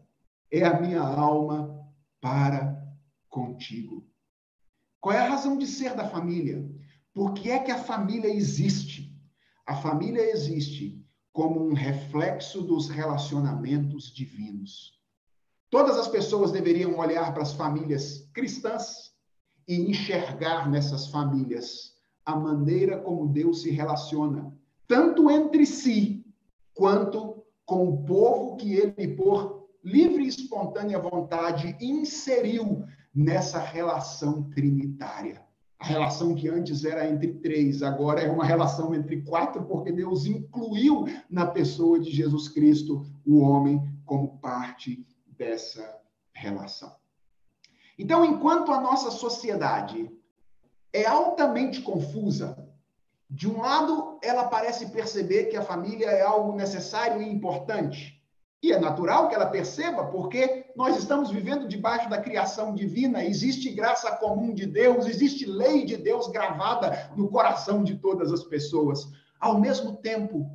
é a minha alma para contigo. Qual é a razão de ser da família? Por que é que a família existe? A família existe como um reflexo dos relacionamentos divinos. Todas as pessoas deveriam olhar para as famílias cristãs e enxergar nessas famílias a maneira como Deus se relaciona, tanto entre si, quanto com o povo que ele, por livre e espontânea vontade, inseriu nessa relação trinitária. A relação que antes era entre três, agora é uma relação entre quatro, porque Deus incluiu na pessoa de Jesus Cristo o homem como parte dessa relação. Então, enquanto a nossa sociedade é altamente confusa, de um lado, ela parece perceber que a família é algo necessário e importante, e é natural que ela perceba, porque nós estamos vivendo debaixo da criação divina, existe graça comum de Deus, existe lei de Deus gravada no coração de todas as pessoas. Ao mesmo tempo,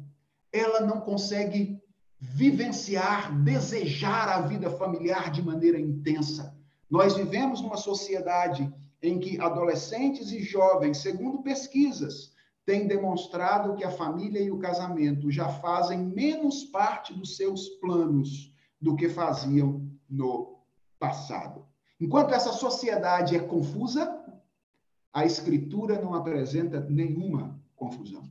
ela não consegue vivenciar, desejar a vida familiar de maneira intensa. Nós vivemos numa sociedade em que adolescentes e jovens, segundo pesquisas, tem demonstrado que a família e o casamento já fazem menos parte dos seus planos do que faziam no passado. Enquanto essa sociedade é confusa, a Escritura não apresenta nenhuma confusão.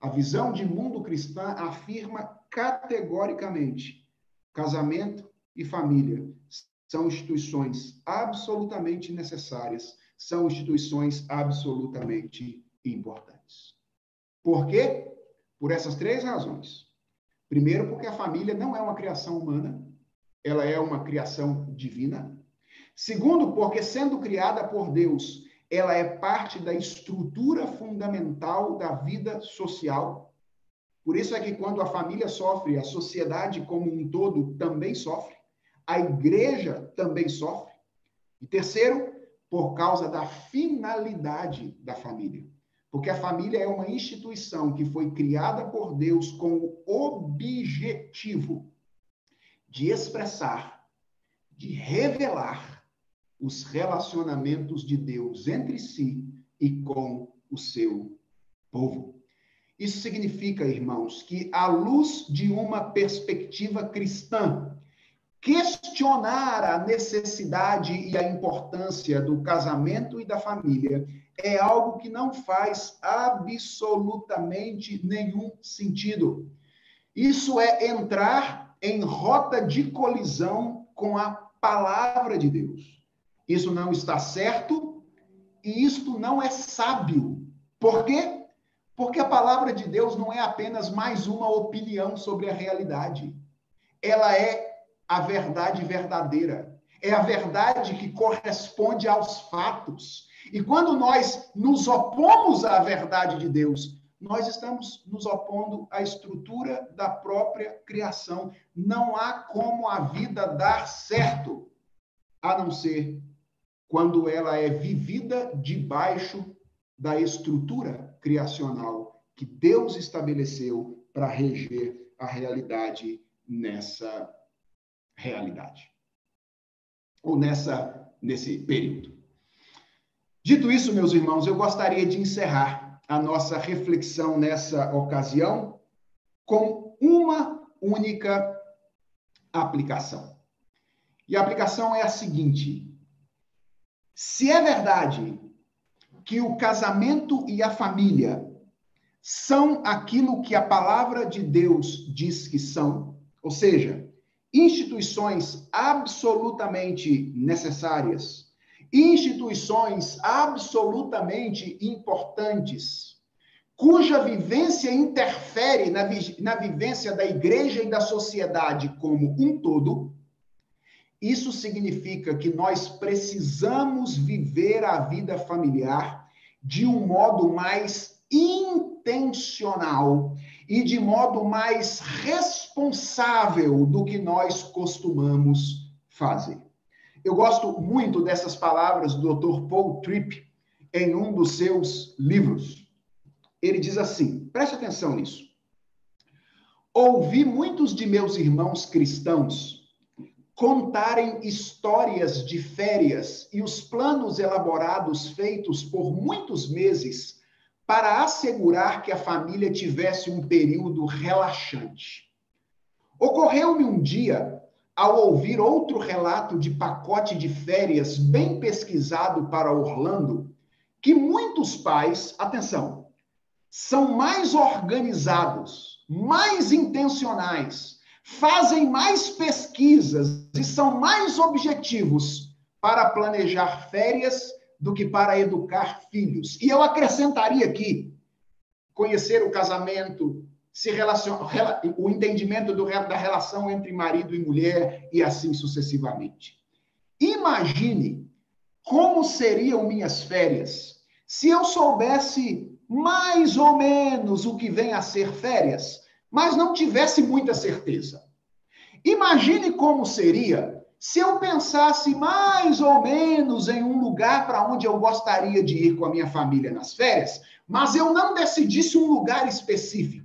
A visão de mundo cristã afirma categoricamente: casamento e família são instituições absolutamente necessárias, são instituições absolutamente importantes. Por quê? Por essas três razões. Primeiro, porque a família não é uma criação humana, ela é uma criação divina. Segundo, porque sendo criada por Deus, ela é parte da estrutura fundamental da vida social. Por isso é que quando a família sofre, a sociedade como um todo também sofre, a igreja também sofre. E terceiro, por causa da finalidade da família. Porque a família é uma instituição que foi criada por Deus com o objetivo de expressar, de revelar os relacionamentos de Deus entre si e com o seu povo. Isso significa, irmãos, que à luz de uma perspectiva cristã, questionar a necessidade e a importância do casamento e da família é algo que não faz absolutamente nenhum sentido. Isso é entrar em rota de colisão com a palavra de Deus. Isso não está certo e isto não é sábio. Por quê? Porque a palavra de Deus não é apenas mais uma opinião sobre a realidade. Ela é a verdade verdadeira. É a verdade que corresponde aos fatos. E quando nós nos opomos à verdade de Deus, nós estamos nos opondo à estrutura da própria criação. Não há como a vida dar certo, a não ser quando ela é vivida debaixo da estrutura criacional que Deus estabeleceu para reger a realidade nessa realidade. Ou nessa nesse período. Dito isso, meus irmãos, eu gostaria de encerrar a nossa reflexão nessa ocasião com uma única aplicação. E a aplicação é a seguinte: se é verdade que o casamento e a família são aquilo que a palavra de Deus diz que são, ou seja, instituições absolutamente necessárias, instituições absolutamente importantes, cuja vivência interfere na, vi na vivência da igreja e da sociedade como um todo, isso significa que nós precisamos viver a vida familiar de um modo mais intencional e de modo mais responsável do que nós costumamos fazer. Eu gosto muito dessas palavras do Dr. Paul Tripp em um dos seus livros. Ele diz assim: preste atenção nisso. Ouvi muitos de meus irmãos cristãos contarem histórias de férias e os planos elaborados feitos por muitos meses para assegurar que a família tivesse um período relaxante. Ocorreu-me um dia, ao ouvir outro relato de pacote de férias bem pesquisado para Orlando, que muitos pais, atenção, são mais organizados, mais intencionais, fazem mais pesquisas e são mais objetivos para planejar férias do que para educar filhos. E eu acrescentaria aqui conhecer o casamento, se relaciona, o entendimento do, da relação entre marido e mulher e assim sucessivamente. Imagine como seriam minhas férias se eu soubesse mais ou menos o que vem a ser férias, mas não tivesse muita certeza. Imagine como seria se eu pensasse mais ou menos em um lugar para onde eu gostaria de ir com a minha família nas férias, mas eu não decidisse um lugar específico.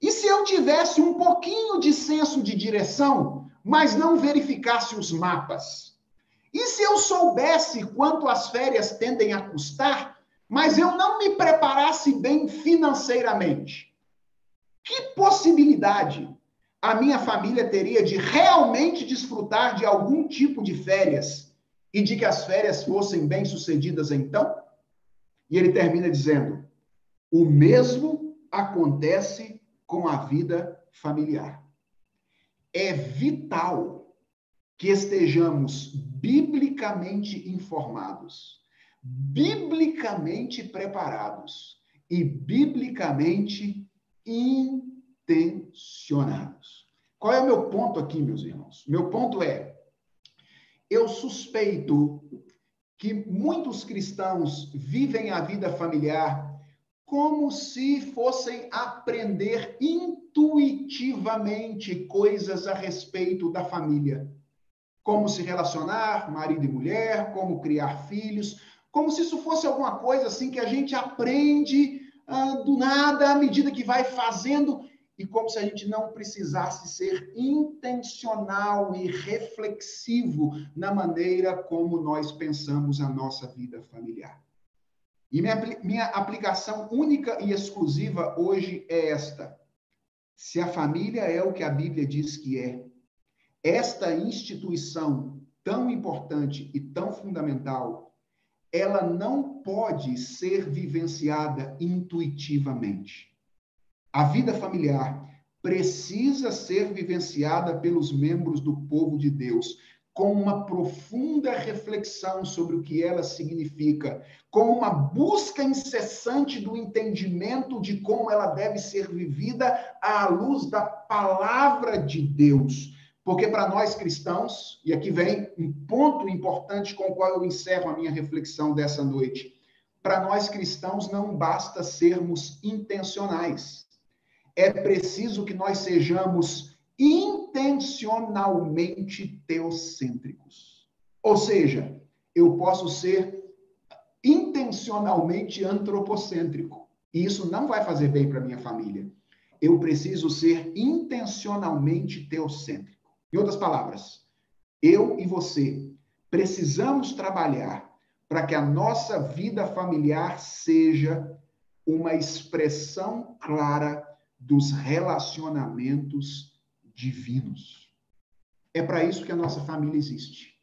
E se eu tivesse um pouquinho de senso de direção, mas não verificasse os mapas? E se eu soubesse quanto as férias tendem a custar, mas eu não me preparasse bem financeiramente? Que possibilidade a minha família teria de realmente desfrutar de algum tipo de férias e de que as férias fossem bem-sucedidas então? E ele termina dizendo: o mesmo acontece com a vida familiar. É vital que estejamos biblicamente informados, biblicamente preparados e biblicamente intencionados. Qual é o meu ponto aqui, meus irmãos? Meu ponto é: eu suspeito que muitos cristãos vivem a vida familiar como se fossem aprender intuitivamente coisas a respeito da família. Como se relacionar, marido e mulher, como criar filhos, como se isso fosse alguma coisa assim que a gente aprende ah, do nada à medida que vai fazendo e como se a gente não precisasse ser intencional e reflexivo na maneira como nós pensamos a nossa vida familiar. E minha, minha aplicação única e exclusiva hoje é esta. Se a família é o que a Bíblia diz que é, esta instituição tão importante e tão fundamental, ela não pode ser vivenciada intuitivamente. A vida familiar precisa ser vivenciada pelos membros do povo de Deus com uma profunda reflexão sobre o que ela significa, com uma busca incessante do entendimento de como ela deve ser vivida à luz da palavra de Deus. Porque para nós cristãos, e aqui vem um ponto importante com o qual eu encerro a minha reflexão dessa noite. Para nós cristãos não basta sermos intencionais é preciso que nós sejamos intencionalmente teocêntricos. Ou seja, eu posso ser intencionalmente antropocêntrico. E isso não vai fazer bem para minha família. Eu preciso ser intencionalmente teocêntrico. Em outras palavras, eu e você precisamos trabalhar para que a nossa vida familiar seja uma expressão clara dos relacionamentos divinos. É para isso que a nossa família existe.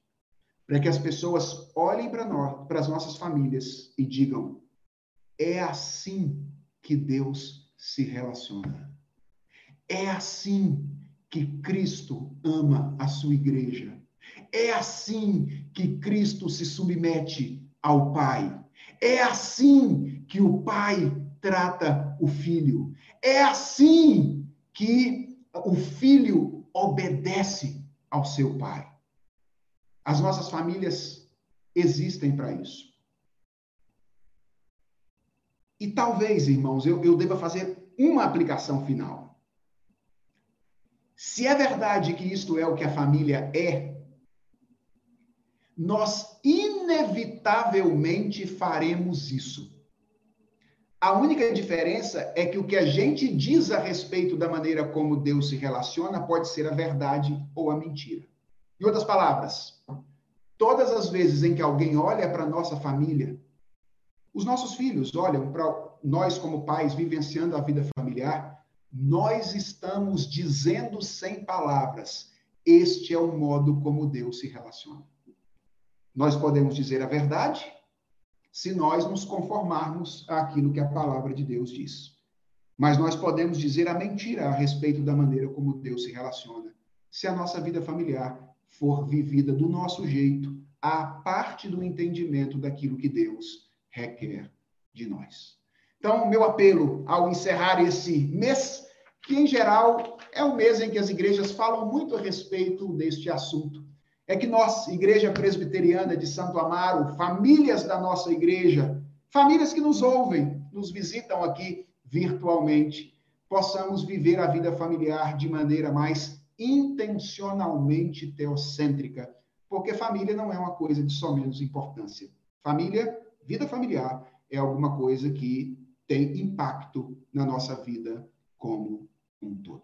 Para que as pessoas olhem para nós, para as nossas famílias e digam: é assim que Deus se relaciona. É assim que Cristo ama a sua igreja. É assim que Cristo se submete ao Pai. É assim que o Pai trata o filho. É assim que o filho obedece ao seu pai. As nossas famílias existem para isso. E talvez, irmãos, eu, eu deva fazer uma aplicação final. Se é verdade que isto é o que a família é, nós inevitavelmente faremos isso. A única diferença é que o que a gente diz a respeito da maneira como Deus se relaciona pode ser a verdade ou a mentira. Em outras palavras, todas as vezes em que alguém olha para nossa família, os nossos filhos olham para nós como pais vivenciando a vida familiar, nós estamos dizendo sem palavras: este é o modo como Deus se relaciona. Nós podemos dizer a verdade se nós nos conformarmos àquilo que a palavra de Deus diz. Mas nós podemos dizer a mentira a respeito da maneira como Deus se relaciona, se a nossa vida familiar for vivida do nosso jeito, à parte do entendimento daquilo que Deus requer de nós. Então, meu apelo ao encerrar esse mês, que em geral é o mês em que as igrejas falam muito a respeito deste assunto, é que nós, Igreja Presbiteriana de Santo Amaro, famílias da nossa igreja, famílias que nos ouvem, nos visitam aqui virtualmente, possamos viver a vida familiar de maneira mais intencionalmente teocêntrica, porque família não é uma coisa de só menos importância. Família, vida familiar, é alguma coisa que tem impacto na nossa vida como um todo.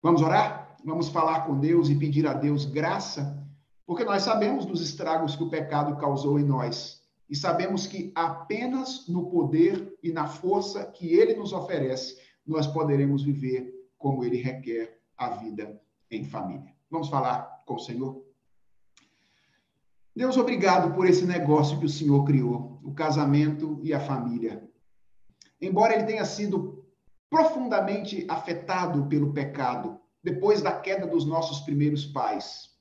Vamos orar? Vamos falar com Deus e pedir a Deus graça porque nós sabemos dos estragos que o pecado causou em nós. E sabemos que apenas no poder e na força que ele nos oferece, nós poderemos viver como ele requer a vida em família. Vamos falar com o Senhor? Deus, obrigado por esse negócio que o Senhor criou, o casamento e a família. Embora ele tenha sido profundamente afetado pelo pecado, depois da queda dos nossos primeiros pais,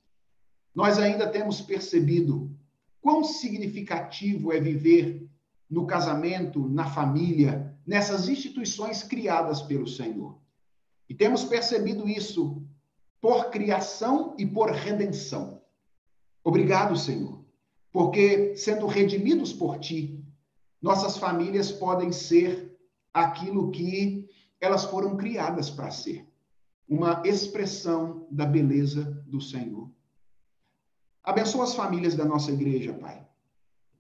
nós ainda temos percebido quão significativo é viver no casamento, na família, nessas instituições criadas pelo Senhor. E temos percebido isso por criação e por redenção. Obrigado, Senhor, porque sendo redimidos por ti, nossas famílias podem ser aquilo que elas foram criadas para ser uma expressão da beleza do Senhor. Abençoa as famílias da nossa igreja, Pai.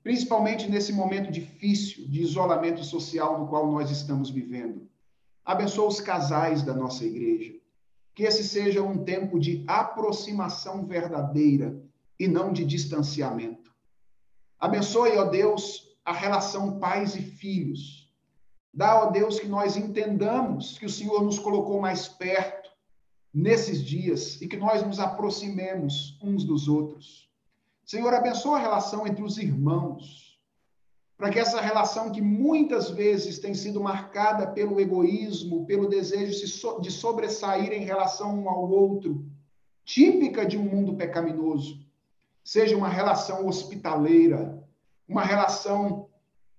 Principalmente nesse momento difícil de isolamento social no qual nós estamos vivendo. Abençoa os casais da nossa igreja. Que esse seja um tempo de aproximação verdadeira e não de distanciamento. Abençoe, ó Deus, a relação pais e filhos. Dá, ó Deus, que nós entendamos que o Senhor nos colocou mais perto nesses dias e que nós nos aproximemos uns dos outros. Senhor, abençoa a relação entre os irmãos, para que essa relação que muitas vezes tem sido marcada pelo egoísmo, pelo desejo de sobressair em relação um ao outro, típica de um mundo pecaminoso, seja uma relação hospitaleira, uma relação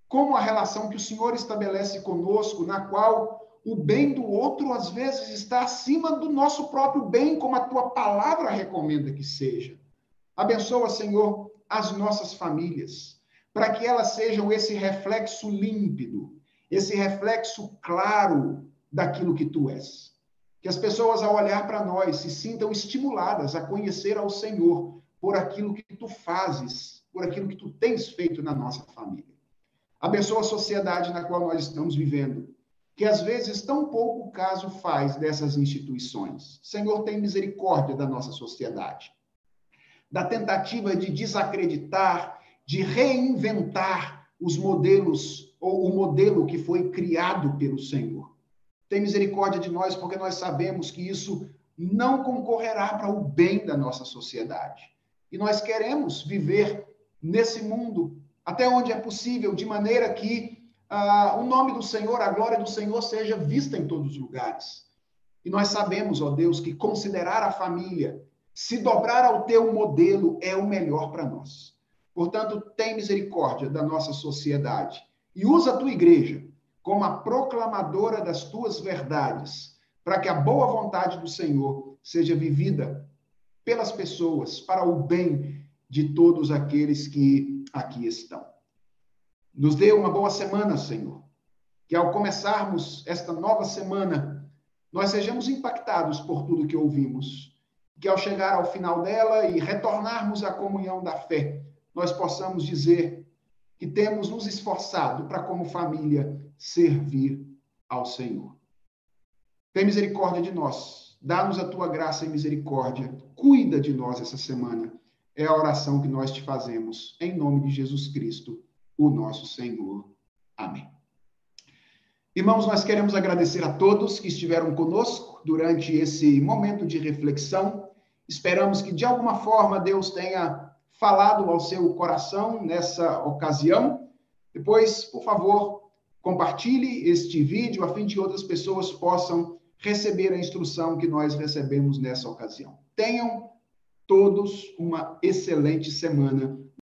como a relação que o Senhor estabelece conosco, na qual o bem do outro às vezes está acima do nosso próprio bem, como a tua palavra recomenda que seja. Abençoa, Senhor, as nossas famílias, para que elas sejam esse reflexo límpido, esse reflexo claro daquilo que tu és. Que as pessoas, ao olhar para nós, se sintam estimuladas a conhecer ao Senhor por aquilo que tu fazes, por aquilo que tu tens feito na nossa família. Abençoa a sociedade na qual nós estamos vivendo que às vezes tão pouco caso faz dessas instituições. Senhor, tem misericórdia da nossa sociedade, da tentativa de desacreditar, de reinventar os modelos ou o modelo que foi criado pelo Senhor. Tem misericórdia de nós, porque nós sabemos que isso não concorrerá para o bem da nossa sociedade. E nós queremos viver nesse mundo até onde é possível, de maneira que ah, o nome do Senhor, a glória do Senhor seja vista em todos os lugares. E nós sabemos, ó Deus, que considerar a família, se dobrar ao teu modelo, é o melhor para nós. Portanto, tem misericórdia da nossa sociedade e usa a tua igreja como a proclamadora das tuas verdades, para que a boa vontade do Senhor seja vivida pelas pessoas para o bem de todos aqueles que aqui estão. Nos dê uma boa semana, Senhor. que ao começarmos esta nova semana, nós sejamos impactados por tudo que ouvimos, que ao chegar ao final dela e retornarmos à comunhão da fé, nós possamos dizer que temos nos esforçado para, como família, servir ao Senhor. Tem misericórdia de nós, dá-nos a tua graça e misericórdia, cuida de nós essa semana. É a oração que nós te fazemos, em nome de Jesus Cristo, o nosso Senhor. Amém. Irmãos, nós queremos agradecer a todos que estiveram conosco durante esse momento de reflexão. Esperamos que, de alguma forma, Deus tenha falado ao seu coração nessa ocasião. Depois, por favor, compartilhe este vídeo a fim de outras pessoas possam receber a instrução que nós recebemos nessa ocasião. Tenham todos uma excelente semana